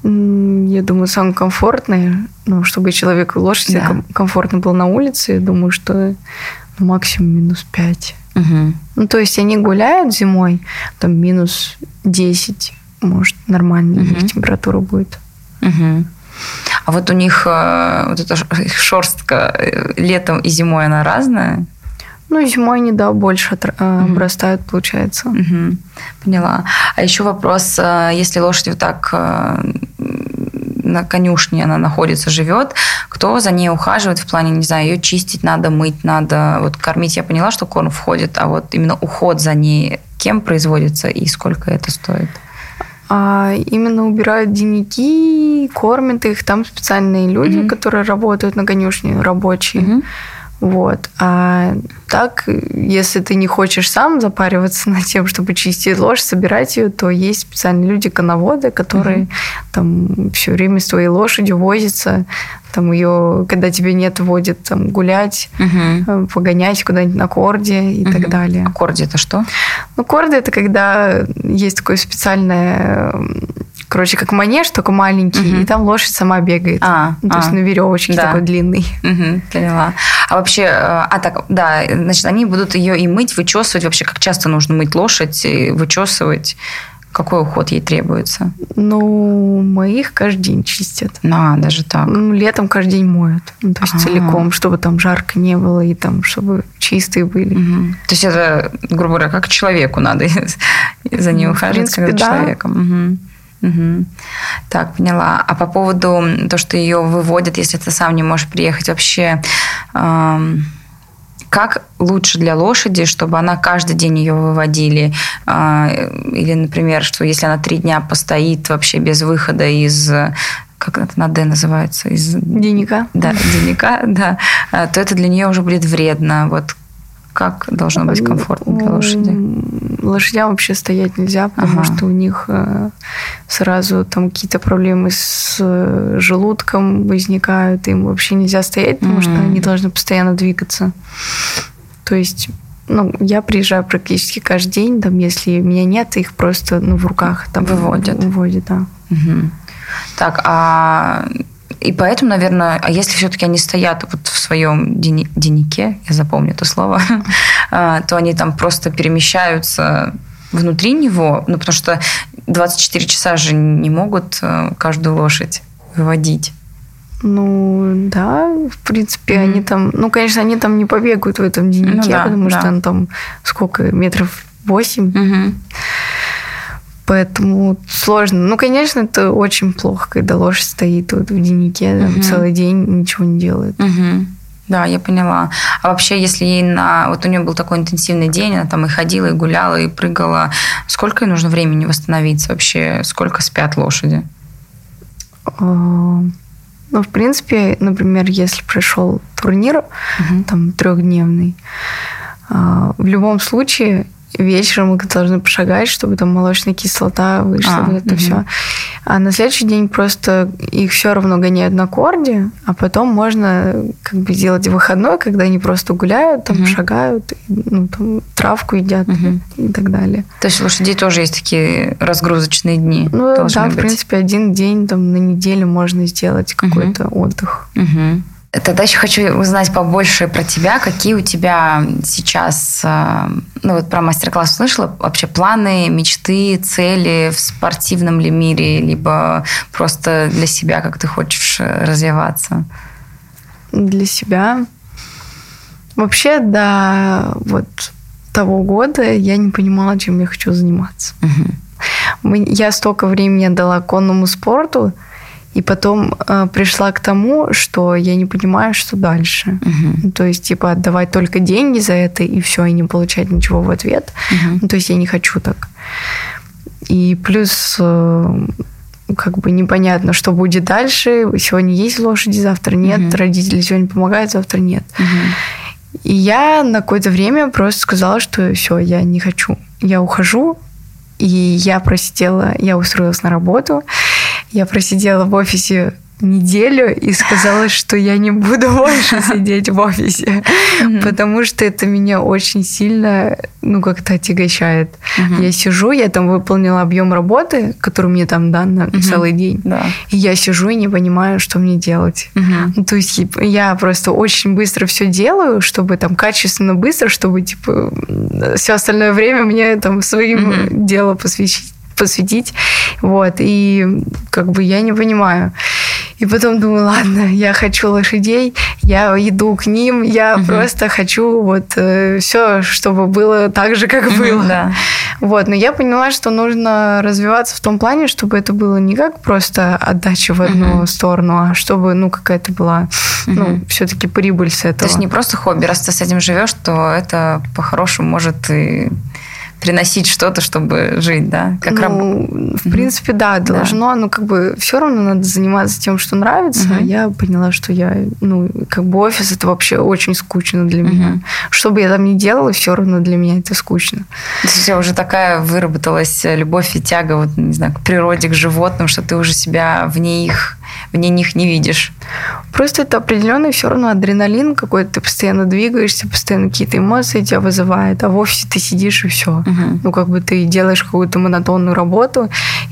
Я думаю, самое комфортное, ну, чтобы человеку и лошади Да. ком- комфортно было на улице, я думаю, что ну, максимум минус 5. Мгм. Ну, то есть они гуляют зимой, там минус 10, может, нормальная у них Мгм. температура будет. Мгм. А вот у них э, вот эта шерстка э, летом и зимой она разная? Ну, зимой они, да, больше обрастают, получается. Мгм. Поняла. А еще вопрос, если лошадь вот так на конюшне она находится, живет, кто за ней ухаживает в плане, не знаю, ее чистить надо, мыть надо, вот кормить, я поняла, что корм входит, а вот именно уход за ней кем производится и сколько это стоит? А именно убирают денники, кормят их. Там специальные люди, Мгм. которые работают на конюшне, рабочие. Мгм. Вот. А так, если ты не хочешь сам запариваться <laughs> над тем, чтобы чистить лошадь, собирать ее, то есть специальные люди, коноводы, которые Мгм. там все время с твоей лошадью возятся, там ее, когда тебе нет, водят там гулять, э, погонять куда-нибудь на корде и так Мгм. далее. Аккорди это что? Ну, корды это когда есть такое специальное, короче, как манеж, только маленький, Мгм. и там лошадь сама бегает. А, Ну, то есть а. на веревочке Да. такой длинный. Мгм, поняла. А вообще, э, а так, да, значит, они будут ее и мыть, вычесывать. Вообще, как часто нужно мыть лошадь и вычесывать? Какой уход ей требуется? Ну, моих каждый день чистят. На, даже так. Ну, летом каждый день моют. Ну, то есть А. целиком, чтобы там жарко не было и там, чтобы чистые были. Мгм. То есть это, грубо говоря, как человеку надо <laughs> за ней Ну, в ухаживать, как за да. человеком. Мгм. Мгм. Так, поняла. А по поводу то, что ее выводят, если ты сам не можешь приехать, вообще ам, как лучше для лошади, чтобы она каждый день ее выводили? А, Или, например, что если она три дня постоит вообще без выхода из как это на Д называется, из Денника. да, денника, <laughs> да, то это для нее уже будет вредно. Вот как должно быть комфортно для лошади? Лошадям вообще стоять нельзя, потому Ага. что у них э, сразу там какие-то проблемы с э, желудком возникают. Им вообще нельзя стоять, потому что они должны постоянно двигаться. То есть, ну, я приезжаю практически каждый день, там, если меня нет, их просто ну, в руках там Выводят. Выводят, да. Мгм. Так, а и поэтому, наверное, а если все-таки они стоят вот в своем дневнике, я запомню это слово, <laughs> а, то они там просто перемещаются внутри него, ну, потому что 24 часа же не могут э, каждую лошадь выводить. Ну, да, в принципе, Мгм. они там... Ну, конечно, они там не побегают в этом дневнике, Ну да, потому да. что он там сколько, метров восемь. Мгм. Поэтому сложно. Ну, конечно, это очень плохо, когда лошадь стоит вот в дневнике там, Мгм. целый день ничего не делает. Мгм. Да, я поняла. А вообще, если ей на... Вот у нее был такой интенсивный день, она там и ходила, и гуляла, и прыгала. Сколько ей нужно времени восстановиться вообще? Сколько спят лошади? А, Ну, в принципе, например, если пришел турнир, Мгм. там, трехдневный, а, в любом случае вечером мы должны пошагать, чтобы там молочная кислота вышла, А, вот это мгм. все. А на следующий день просто их все равно гоняют на корде, а потом можно как бы сделать выходной, когда они просто гуляют, там Мгм. шагают, ну, там, травку едят Мгм. и так далее. То есть у лошадей тоже есть такие разгрузочные дни? Ну да, в быть? принципе, один день там на неделю можно сделать какой-то отдых. Мгм. Тогда еще хочу узнать побольше про тебя. Какие у тебя сейчас, э, ну вот про мастер-класс слышала, вообще планы, мечты, цели в спортивном ли мире, либо просто для себя, как ты хочешь э, развиваться? Для себя. Вообще, до вот того года я не понимала, чем я хочу заниматься. Мы- Я столько времени отдала конному спорту, И потом э, пришла к тому, что я не понимаю, что дальше. Угу. То есть, типа, отдавать только деньги за это и все, и не получать ничего в ответ. Угу. То есть я не хочу так. И плюс э, как бы непонятно, что будет дальше. Сегодня есть лошади, завтра нет. Угу. Родители сегодня помогают, завтра нет. Угу. И я на какое-то время просто сказала, что все, я не хочу. Я ухожу, и я просидела, я устроилась на работу, я просидела в офисе неделю и сказала, что я не буду <laughs> больше сидеть в офисе, потому что это меня очень сильно, ну, как-то отягощает. Я сижу, я там выполнила объем работы, который мне там дан на целый день, и я сижу и не понимаю, что мне делать. Ну, то есть я просто очень быстро все делаю, чтобы там качественно быстро, чтобы, типа, все остальное время мне там своим делом посвятить посвятить. Вот. И как бы я не понимаю. И потом думаю, ладно, я хочу лошадей, я иду к ним, я угу. просто хочу вот э, все, чтобы было так же, как было. Да. Вот, но я поняла, что нужно развиваться в том плане, чтобы это было не как просто отдача в одну угу. сторону, а чтобы, ну, какая-то была, угу. ну, все-таки прибыль с этого. То есть не просто хобби, раз ты с этим живешь, то это по-хорошему может и приносить что-то, чтобы жить, да? Как ну, раб... в принципе, да, должно, да. ну, как бы все равно надо заниматься тем, что нравится. Угу. Я поняла, что я, ну, как бы офис это вообще очень скучно для угу. меня. Что бы я там ни делала, все равно для меня это скучно. То есть у тебя уже такая выработалась любовь и тяга, вот, не знаю, к природе, к животным, что ты уже себя вне их вне них не видишь. Просто это определенный все равно адреналин какой-то, ты постоянно двигаешься, постоянно какие-то эмоции тебя вызывают, а в офисе ты сидишь и все. Угу. Ну, как бы ты делаешь какую-то монотонную работу,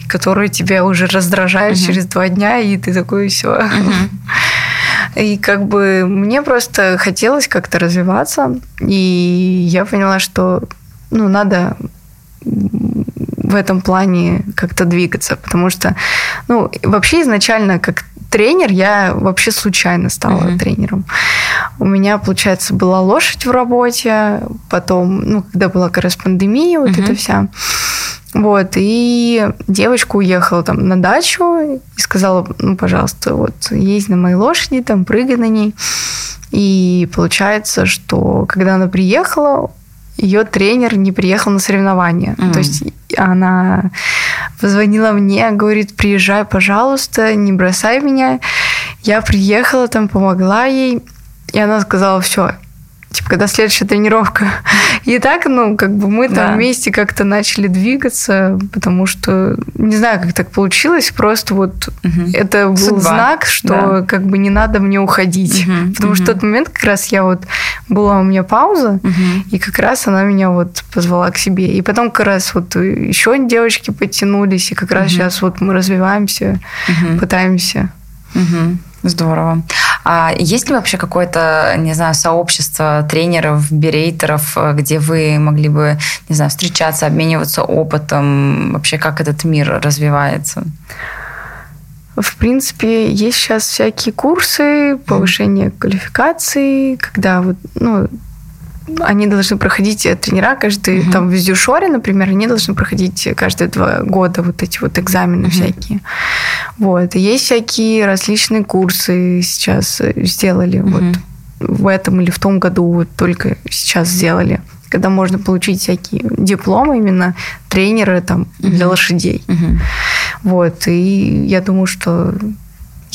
которая тебя уже раздражает угу. через два дня, и ты такой все. Угу. И как бы мне просто хотелось как-то развиваться, и я поняла, что ну, надо в этом плане как-то двигаться, потому что, ну, вообще изначально как тренер я вообще случайно стала mm-hmm. тренером. У меня, получается, была лошадь в работе, потом, ну, когда была как раз пандемия, вот mm-hmm. это вся. Вот, и девочка уехала там на дачу и сказала, ну, пожалуйста, вот, есть на моей лошади, там, прыгай на ней. И получается, что когда она приехала, ее тренер не приехал на соревнования. Mm. То есть она позвонила мне, говорит, приезжай, пожалуйста, не бросай меня. Я приехала, там помогла ей, и она сказала, все, типа, когда следующая тренировка. <laughs> И так, ну, как бы мы там да. вместе как-то начали двигаться, потому что, не знаю, как так получилось, просто вот угу. это был Судьба. знак, что да. как бы не надо мне уходить. Угу. <laughs> Потому угу. что в тот момент как раз я вот, была у меня пауза, угу. и как раз она меня вот позвала к себе. И потом как раз вот еще девочки подтянулись, и как раз угу. сейчас вот мы развиваемся, угу. пытаемся. Угу. Здорово. А есть ли вообще какое-то, не знаю, сообщество тренеров, берейтеров, где вы могли бы, не знаю, встречаться, обмениваться опытом? Вообще, как этот мир развивается? В принципе, есть сейчас всякие курсы повышения квалификации, когда вот, ну, они должны проходить э, тренера каждый, uh-huh. там в Зюшоре, например, они должны проходить каждые два года вот эти вот экзамены uh-huh. всякие. Вот. И есть всякие различные курсы сейчас э, сделали. Uh-huh. Вот в этом или в том году вот только сейчас сделали когда можно получить всякие дипломы именно тренера там uh-huh. для лошадей. Uh-huh. Вот. И я думаю, что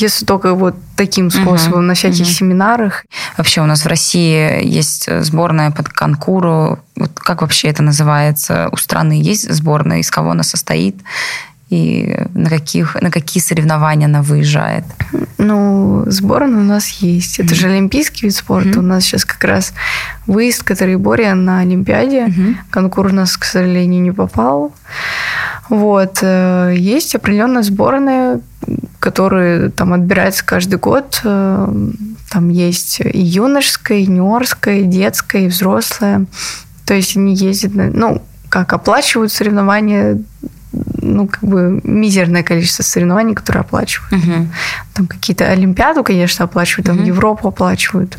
если только вот таким способом, угу, на всяких угу. семинарах. Вообще у нас в России есть сборная под конкуру. Вот как вообще это называется? У страны есть сборная, из кого она состоит? И на, каких, на какие соревнования она выезжает? Ну, сборная у нас есть. Это mm-hmm. же олимпийский вид спорта. Mm-hmm. У нас сейчас как раз выезд категория на Олимпиаде. Mm-hmm. Конкурс у нас, к сожалению, не попал. Вот. Э, есть определенная сборная, которые там отбираются каждый год. Э, там есть и юношеская, и юниорская, и детская, и взрослая. То есть они ездят, на, ну, как оплачивают соревнования, ну, как бы мизерное количество соревнований, которые оплачивают. Угу. Там какие-то Олимпиаду, конечно, оплачивают, там угу. Европу оплачивают.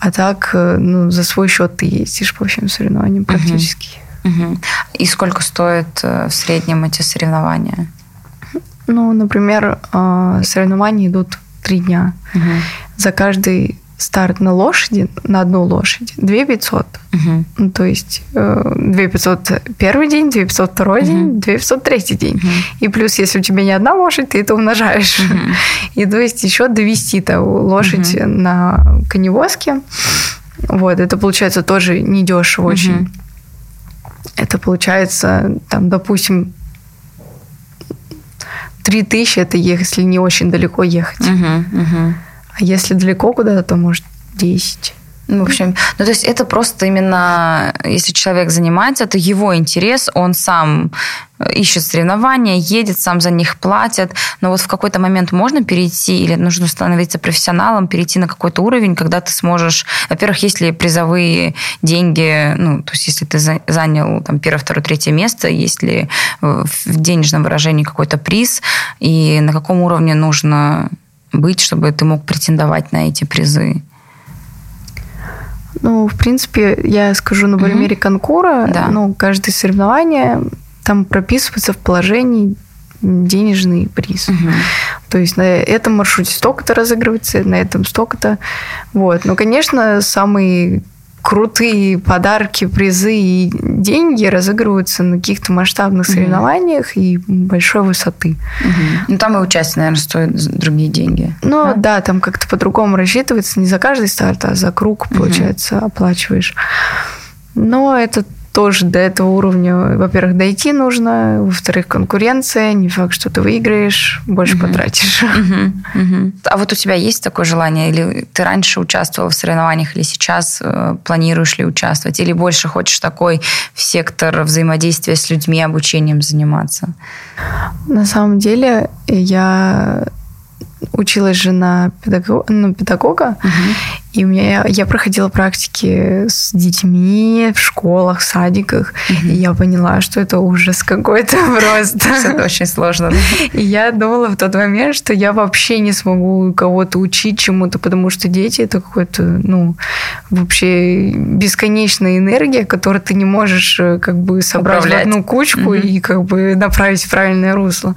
А так, э, ну, за свой счет ты ездишь по всем соревнованиям практически. Угу. И сколько стоят э, в среднем эти соревнования? Ну, например, э, соревнования идут три дня. Угу. За каждый старт на лошади, на одну лошадь, 2 500. Угу. Ну, то есть 2 500 первый день, 2 500 второй угу. день, 2 500 третий день. Угу. И плюс, если у тебя не одна лошадь, ты это умножаешь. Угу. <laughs> И то есть еще довести -то лошадь угу. на коневозке. Вот, это получается тоже недешево угу. очень. Это получается, там, допустим, 3000 это если не очень далеко ехать. Угу, угу. А если далеко куда-то, то может 10. Ну, в общем, ну то есть это просто именно, если человек занимается, это его интерес, он сам ищет соревнования, едет, сам за них платит. Но вот в какой-то момент можно перейти или нужно становиться профессионалом, перейти на какой-то уровень, когда ты сможешь... Во-первых, есть ли призовые деньги, ну, то есть если ты занял там первое, второе, третье место, есть ли в денежном выражении какой-то приз, и на каком уровне нужно быть, чтобы ты мог претендовать на эти призы? Ну, в принципе, я скажу на примере угу. конкура. Да. Ну, каждое соревнование там прописывается в положении денежный приз. Угу. То есть на этом маршруте столько-то разыгрывается, на этом столько-то. Вот. Но, конечно, самый крутые подарки, призы и деньги разыгрываются на каких-то масштабных соревнованиях mm и большой высоты. mm Ну, там и участие, наверное, стоит другие деньги. Ну, да, да там как-то по-другому рассчитывается. Не за каждый старт, а за круг, получается, mm оплачиваешь. Но это тоже до этого уровня, во-первых, дойти нужно, во-вторых, конкуренция, не факт, что ты выиграешь, больше угу. потратишь. Угу. Угу. А вот у тебя есть такое желание, или ты раньше участвовал в соревнованиях, или сейчас э, планируешь ли участвовать, или больше хочешь такой в сектор взаимодействия с людьми, обучением заниматься? На самом деле я училась же на педагога, ну, педагога угу. И у меня я проходила практики с детьми в школах, садиках, угу. и я поняла, что это ужас какой-то <laughs> просто. Это очень сложно. И я думала в тот момент, что я вообще не смогу кого-то учить чему-то, потому что дети это какой-то, ну, вообще бесконечная энергия, которую ты не можешь э, как бы собрать Управлять. в одну кучку и как бы направить в правильное русло.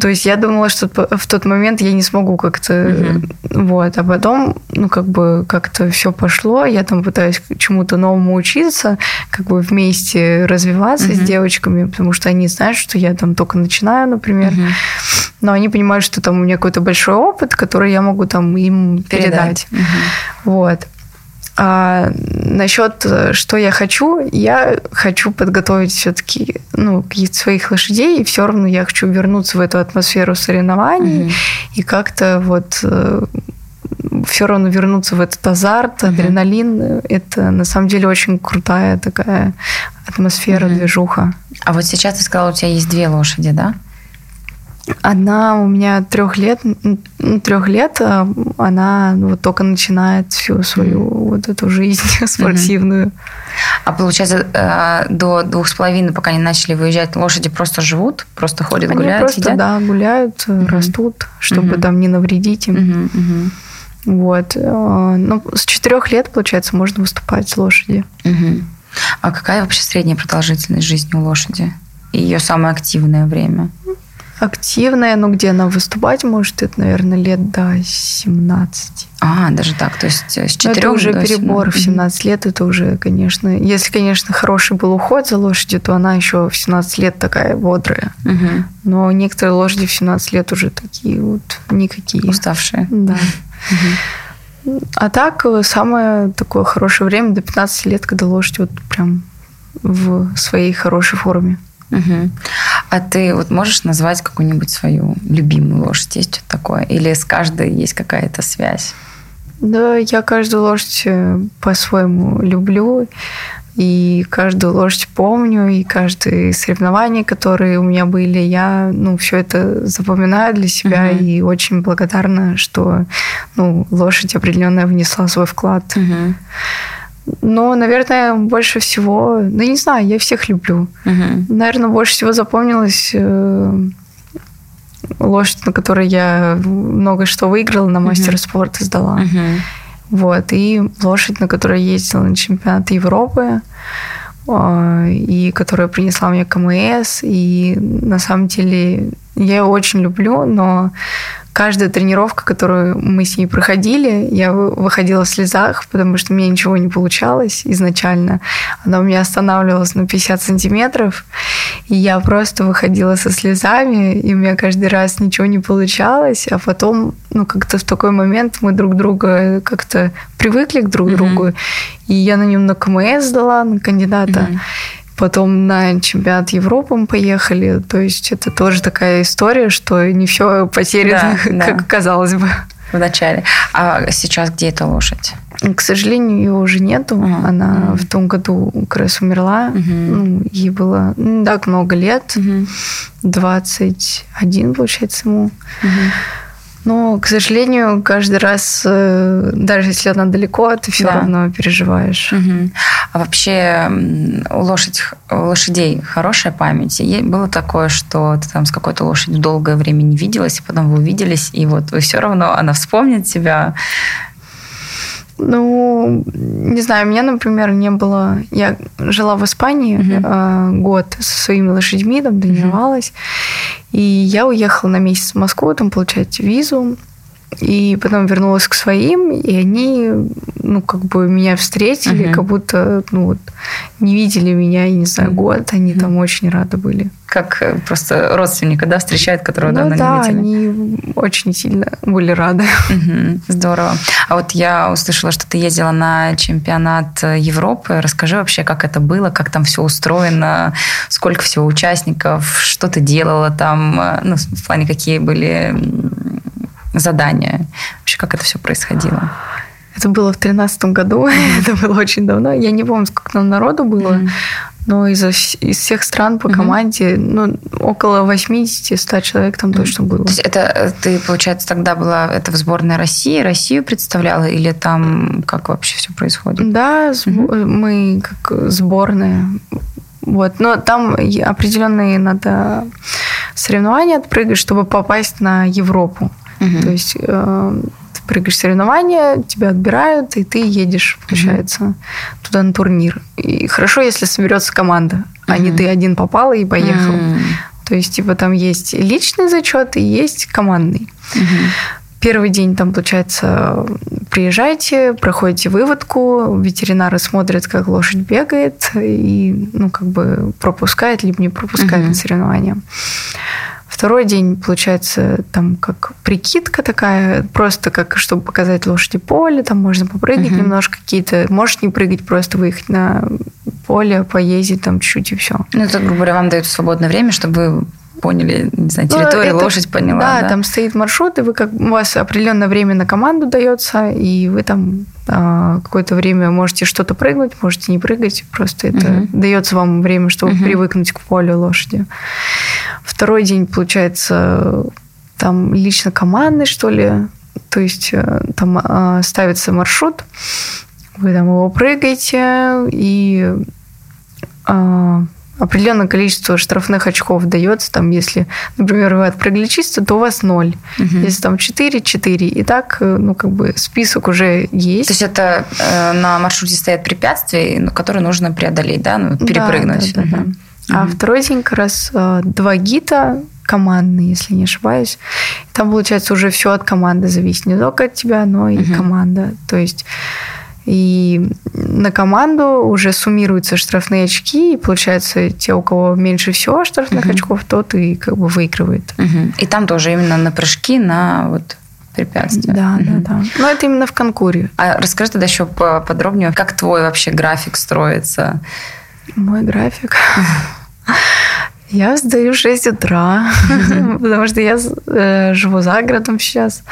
То есть я думала, что в тот момент я не смогу как-то, вот, а потом, ну, как бы как-то все пошло, я там пытаюсь чему-то новому учиться, как бы вместе развиваться uh-huh. с девочками, потому что они знают, что я там только начинаю, например, uh-huh. но они понимают, что там у меня какой-то большой опыт, который я могу там им передать. передать. Uh-huh. Вот. А насчет, что я хочу, я хочу подготовить все-таки ну, каких-то своих лошадей, и все равно я хочу вернуться в эту атмосферу соревнований угу. и как-то вот э, все равно вернуться в этот азарт, адреналин. Mm-hmm. Это на самом деле очень крутая такая атмосфера, mm-hmm. движуха. А вот сейчас ты сказала, у тебя есть две лошади, да? Одна у меня трех лет, ну, трех лет, а она вот только начинает всю свою вот эту жизнь <laughs> спортивную. А получается, э, до двух с половиной, пока они начали выезжать, лошади просто живут, просто ходят, они гуляют, просто, едят? да, гуляют, угу. растут, чтобы угу. там не навредить им. Угу, угу. Вот. Э, ну, с четырех лет, получается, можно выступать с лошади. Угу. А какая вообще средняя продолжительность жизни у лошади? И ее самое активное время? Активная, ну, где она выступать может, это, наверное, лет до 17. А, даже так, то есть э, с 4 Это уже до перебор 17. в 17 лет, это уже, конечно... Если, конечно, хороший был уход за лошадью, то она еще в 17 лет такая бодрая. Угу. Но некоторые лошади в 17 лет уже такие вот никакие. Уставшие. Да. Угу. А так, э, самое такое хорошее время до 15 лет, когда лошадь вот прям в своей хорошей форме. Угу. А ты вот можешь назвать какую-нибудь свою любимую лошадь? Есть что-то такое? Или с каждой есть какая-то связь? Да, я каждую лошадь э, по-своему люблю. И каждую лошадь помню, и каждые соревнования, которые у меня были, я ну, все это запоминаю для себя uh-huh. и очень благодарна, что ну, лошадь определенно внесла свой вклад. Uh-huh. Но, наверное, больше всего, ну, не знаю, я всех люблю. Uh-huh. Наверное, больше всего запомнилась э, лошадь, на которой я много что выиграла, на мастер uh-huh. спорта сдала. Uh-huh. Вот, и лошадь, на которой я ездила на чемпионат Европы, э, и которая принесла мне КМС, и на самом деле я ее очень люблю, но каждая тренировка, которую мы с ней проходили, я выходила в слезах, потому что у меня ничего не получалось изначально. Она у меня останавливалась на 50 сантиметров, и я просто выходила со слезами, и у меня каждый раз ничего не получалось, а потом, ну, как-то в такой момент мы друг друга как-то привыкли к друг mm-hmm. другу, и я на нем на КМС сдала, на кандидата. Mm-hmm. Потом на чемпионат Европы мы поехали. То есть это тоже такая история, что не все потеряно, да, <laughs> как да. казалось бы. В начале. А сейчас где эта лошадь? К сожалению, ее уже нету. Uh-huh. Она uh-huh. в том году как раз умерла. Uh-huh. Ну, ей было не так много лет. Uh-huh. 21, получается, ему. Uh-huh. Но, к сожалению, каждый раз, э, даже если она далеко, ты все да. равно переживаешь. Угу. А вообще у, лошадь, у лошадей хорошая память? И было такое, что ты там с какой-то лошадью долгое время не виделась, и потом вы увиделись, и вот вы все равно, она вспомнит тебя, ну, не знаю, у меня, например, не было... Я жила в Испании uh-huh. э, год со своими лошадьми, там тренировалась. Uh-huh. И я уехала на месяц в Москву, там получать визу. И потом вернулась к своим, и они, ну, как бы меня встретили, uh-huh. как будто, ну, вот, не видели меня, я не знаю, год. Они uh-huh. там очень рады были. Как э, просто родственника, да, встречают, которого ну, давно да, не видели? они очень сильно были рады. Uh-huh. Здорово. А вот я услышала, что ты ездила на чемпионат Европы. Расскажи вообще, как это было, как там все устроено, сколько всего участников, что ты делала там, э, ну, в плане, какие были задания? Вообще, как это все происходило? Это было в тринадцатом году, <laughs> это было очень давно. Я не помню, сколько там народу было, mm-hmm. но из, из всех стран по mm-hmm. команде ну, около 80-100 человек там mm-hmm. точно было. То есть это э, ты, получается, тогда была это в сборной России, Россию представляла или там как вообще все происходит? Да, mm-hmm. мы как сборная. Вот. Но там определенные надо соревнования отпрыгать, чтобы попасть на Европу. Угу. То есть э, ты прыгаешь соревнования, тебя отбирают, и ты едешь, получается, угу. туда на турнир. И хорошо, если соберется команда, угу. а не ты один попал и поехал. Угу. То есть, типа, там есть личный зачет и есть командный. Угу. Первый день там, получается, приезжайте, проходите выводку, ветеринары смотрят, как лошадь бегает, и, ну, как бы пропускает, либо не пропускает угу. на соревнования. Второй день, получается, там как прикидка такая, просто как, чтобы показать лошади поле, там можно попрыгать угу. немножко какие-то, можешь не прыгать, просто выехать на поле, поездить там чуть-чуть и все. Ну, это, грубо говоря, вам дают свободное время, чтобы поняли, не знаю, ну, территорию, ну, лошадь поняла. Да, да, там стоит маршрут, и вы как у вас определенное время на команду дается, и вы там а, какое-то время можете что-то прыгнуть, можете не прыгать, просто это угу. дается вам время, чтобы угу. привыкнуть к полю лошади. Второй день, получается, там лично командный, что ли, то есть э, там а, ставится маршрут, вы там его прыгаете, и а, определенное количество штрафных очков дается. Там, если, например, вы отпрыгли чисто, то у вас ноль. Угу. Если там 4, 4. И так, э, ну, как бы список уже есть. То есть это э, на маршруте стоят препятствия, ну, которые нужно преодолеть, да, ну, перепрыгнуть. Да, да, угу. да. А угу. второй день как раз э, два гита командные, если не ошибаюсь. Там, получается, уже все от команды зависит. Не только от тебя, но и угу. команда. То есть и на команду уже суммируются штрафные очки, и получается, те, у кого меньше всего штрафных угу. очков, тот и как бы выигрывает. Угу. И там тоже именно на прыжки, на вот препятствия. Да, угу. да, да. Но это именно в конкуре. А расскажи тогда еще подробнее, как твой вообще график строится? Мой график? <laughs> Я встаю в 6 утра, <laughs> потому что я э, живу за городом сейчас.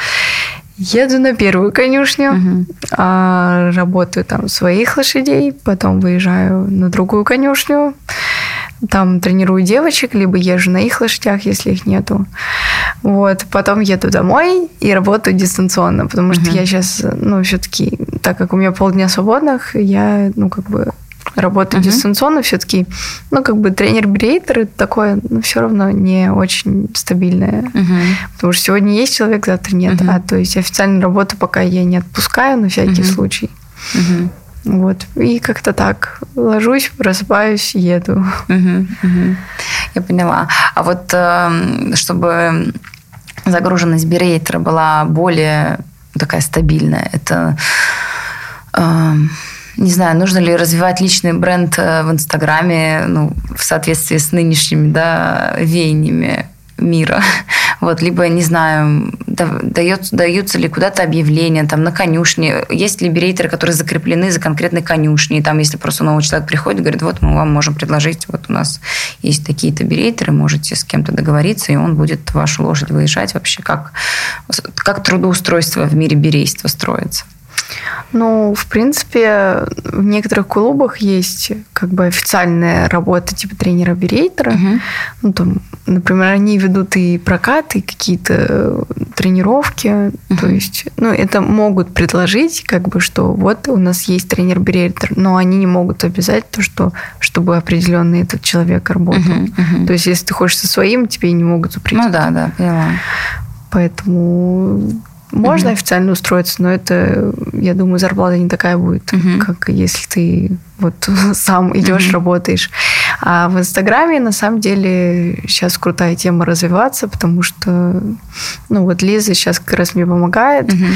Еду на первую конюшню, угу. а, работаю там своих лошадей, потом выезжаю на другую конюшню, там тренирую девочек, либо езжу на их лошадях, если их нету. Вот. Потом еду домой и работаю дистанционно, потому что угу. я сейчас, ну, все-таки, так как у меня полдня свободных, я, ну, как бы работаю uh-huh. дистанционно все-таки, ну, как бы тренер-брейтер это такое, ну, все равно не очень стабильное. Uh-huh. Потому что сегодня есть человек, завтра нет. Uh-huh. А то есть официальную работу пока я не отпускаю на всякий uh-huh. случай. Uh-huh. Вот. И как-то так ложусь, просыпаюсь, еду. Угу, угу. я поняла. А вот эм, чтобы загруженность бирейтера была более такая стабильная, это эм, не знаю, нужно ли развивать личный бренд э, в Инстаграме ну, в соответствии с нынешними да, веяниями мира. <laughs> Вот, либо, не знаю, дается, даются ли куда-то объявления там, на конюшне. Есть ли берейтеры, которые закреплены за конкретной конюшней. Там, если просто новый человек приходит, говорит, вот мы вам можем предложить, вот у нас есть такие-то берейтеры, можете с кем-то договориться, и он будет вашу лошадь выезжать вообще. Как, как трудоустройство в мире берейства строится? Ну, в принципе, в некоторых клубах есть как бы официальная работа типа тренера-берейтера. Угу. Ну, там, например, они ведут и прокаты, и какие-то тренировки. Угу. То есть, ну, это могут предложить, как бы, что вот у нас есть тренер-берейтер, но они не могут обязать то, что чтобы определенный этот человек работал. Угу, угу. То есть, если ты хочешь со своим, тебе не могут запретить. Ну да, да, поняла. Поэтому можно mm-hmm. официально устроиться, но это, я думаю, зарплата не такая будет, mm-hmm. как если ты вот <laughs> сам идешь, mm-hmm. работаешь. А в Инстаграме на самом деле сейчас крутая тема развиваться, потому что, ну вот Лиза сейчас как раз мне помогает mm-hmm.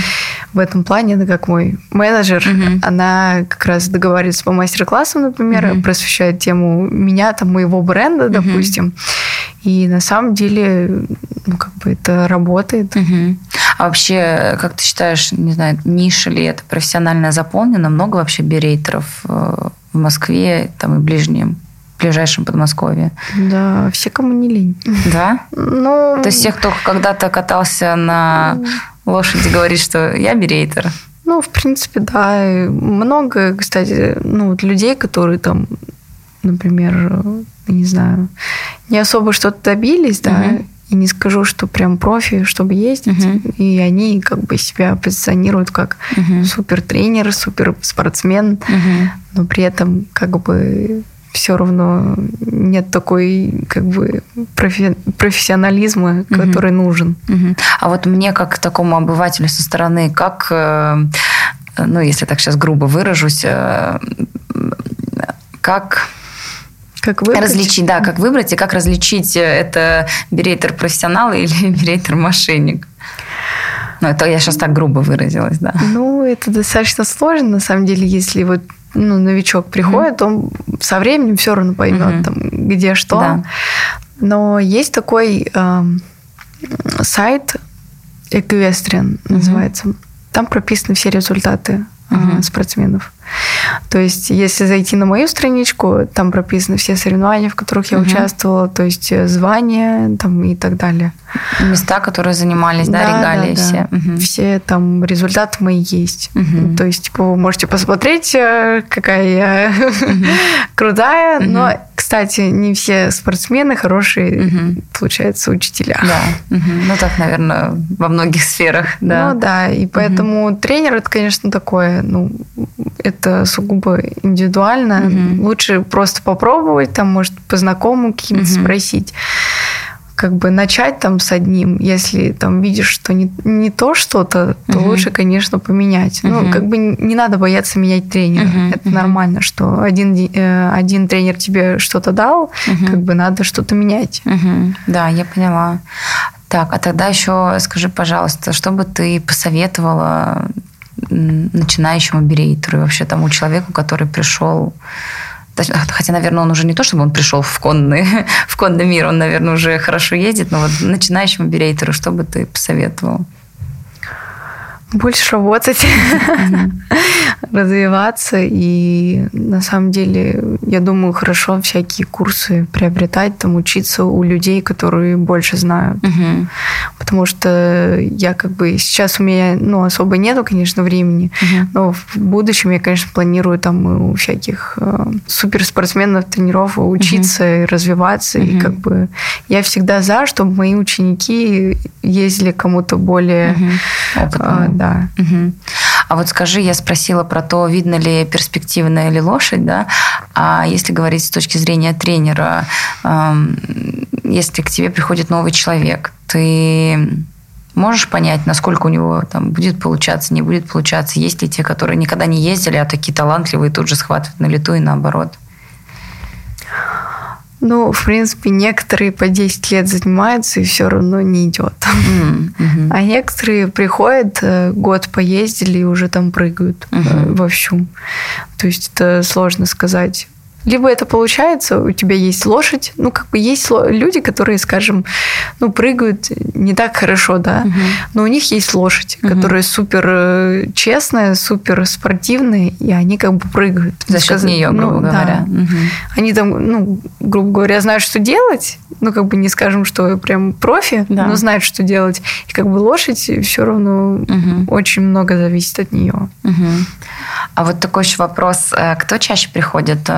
в этом плане, она как мой менеджер, mm-hmm. она как раз договаривается по мастер-классам, например, mm-hmm. просвещает тему меня, там, моего бренда, mm-hmm. допустим. И на самом деле, ну, как бы это работает. Угу. А вообще, как ты считаешь, не знаю, ниша ли это профессионально заполнена? Много вообще берейтеров э, в Москве там, и ближнем? ближайшем Подмосковье. Да, все, кому не лень. Да? Ну... То есть тех, кто когда-то катался на лошади, говорит, что я берейтер. Ну, в принципе, да. Много, кстати, ну, людей, которые там, например, не знаю, не особо что-то добились, да, угу. И не скажу, что прям профи, чтобы ездить, угу. и они как бы себя позиционируют как угу. супер тренер, супер спортсмен, угу. но при этом как бы все равно нет такой как бы профи- профессионализма, угу. который нужен. Угу. А вот мне как такому обывателю со стороны, как, э, ну если так сейчас грубо выражусь, э, как как выбрать? Различить, да, как выбрать и как различить, э, это берейтер профессионал <laughs> или берейтер мошенник. Ну, это я сейчас так грубо выразилась, да. Ну, это достаточно сложно, на самом деле, если вот ну, новичок приходит, mm-hmm. он со временем все равно поймет, mm-hmm. там, где что. Да. Но есть такой э, сайт Equestrian mm-hmm. называется. Там прописаны все результаты mm-hmm. спортсменов. То есть, если зайти на мою страничку, там прописаны все соревнования, в которых я угу. участвовала, то есть э, звания там, и так далее. Места, которые занимались, да, да регалии да, все. Да. Угу. Все там результаты мои есть. Угу. То есть, типа, вы можете посмотреть, э, какая я угу. <laughs> крутая, угу. но кстати, не все спортсмены хорошие, угу. получается, учителя. Да. Угу. Ну, так, наверное, во многих сферах, да. Ну, да, и поэтому угу. тренер это, конечно, такое, ну, это сугубо индивидуально. Угу. Лучше просто попробовать, там, может, по знакомым каким-то угу. спросить как бы начать там с одним, если там видишь, что не, не то что-то, то угу. лучше, конечно, поменять. Угу. Ну, как бы не надо бояться менять тренера. Угу. Это угу. нормально, что один, э, один тренер тебе что-то дал, угу. как бы надо что-то менять. Угу. Да, я поняла. Так, а тогда еще скажи, пожалуйста, что бы ты посоветовала начинающему берейтеру и вообще тому человеку, который пришел Хотя, наверное, он уже не то, чтобы он пришел в конный, <laughs> в конный мир, он, наверное, уже хорошо ездит, но вот начинающему берейтеру что бы ты посоветовал? Больше работать, развиваться. И на самом деле, я думаю, хорошо всякие курсы приобретать, там учиться у людей, которые больше знают. Потому что я как бы сейчас у меня ну, особо нету, конечно, времени, но в будущем я, конечно, планирую там у всяких э, суперспортсменов, тренеров учиться и развиваться. И как бы я всегда за, чтобы мои ученики ездили кому-то более опытному да. Угу. А вот скажи, я спросила про то, видно ли перспективная ли лошадь, да? А если говорить с точки зрения тренера, если к тебе приходит новый человек, ты можешь понять, насколько у него там будет получаться, не будет получаться? Есть ли те, которые никогда не ездили, а такие талантливые тут же схватывают на лету и наоборот? Ну, в принципе, некоторые по 10 лет занимаются и все равно не идет. Mm-hmm. А некоторые приходят, э, год поездили и уже там прыгают mm-hmm. вовсю. То есть это сложно сказать. Либо это получается, у тебя есть лошадь, ну, как бы есть люди, которые, скажем, ну, прыгают не так хорошо, да, угу. но у них есть лошадь, угу. которая супер э, честная, супер спортивная, и они как бы прыгают. За счет Сказ... нее, грубо ну, говоря. Да. Угу. Они там, ну, грубо говоря, знают, что делать, ну, как бы не скажем, что прям профи, да. но знают, что делать. И как бы лошадь все равно угу. очень много зависит от нее. Угу. А вот такой еще вопрос. Э, кто чаще приходит,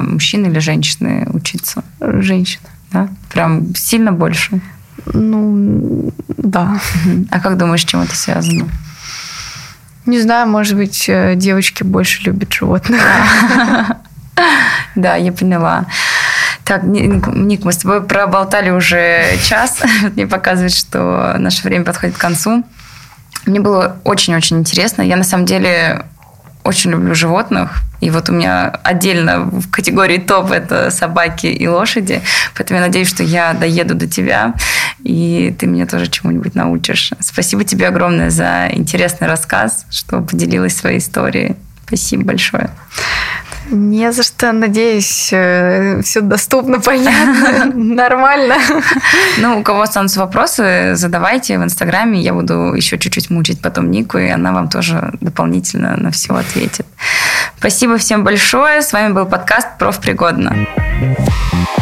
мужчины или женщины учиться? Женщины. Да? Прям сильно больше? Ну, да. А как думаешь, чем это связано? Не знаю, может быть, э, девочки больше любят животных. <laughs> Да, я поняла. Так, Ник, мы с тобой проболтали уже час. <laughs> Мне показывает, что наше время подходит к концу. Мне было очень-очень интересно. Я на самом деле очень люблю животных. И вот у меня отдельно в категории топ это собаки и лошади. Поэтому я надеюсь, что я доеду до тебя, и ты меня тоже чему-нибудь научишь. Спасибо тебе огромное за интересный рассказ, что поделилась своей историей. Спасибо большое. Не за что, надеюсь, э, все доступно, <laughs> понятно, нормально. <laughs> Ну, у кого останутся вопросы, задавайте в Инстаграме, я буду еще чуть-чуть мучить потом Нику, и она вам тоже дополнительно на все ответит. Спасибо всем большое, с вами был подкаст «Профпригодно». Пригодно.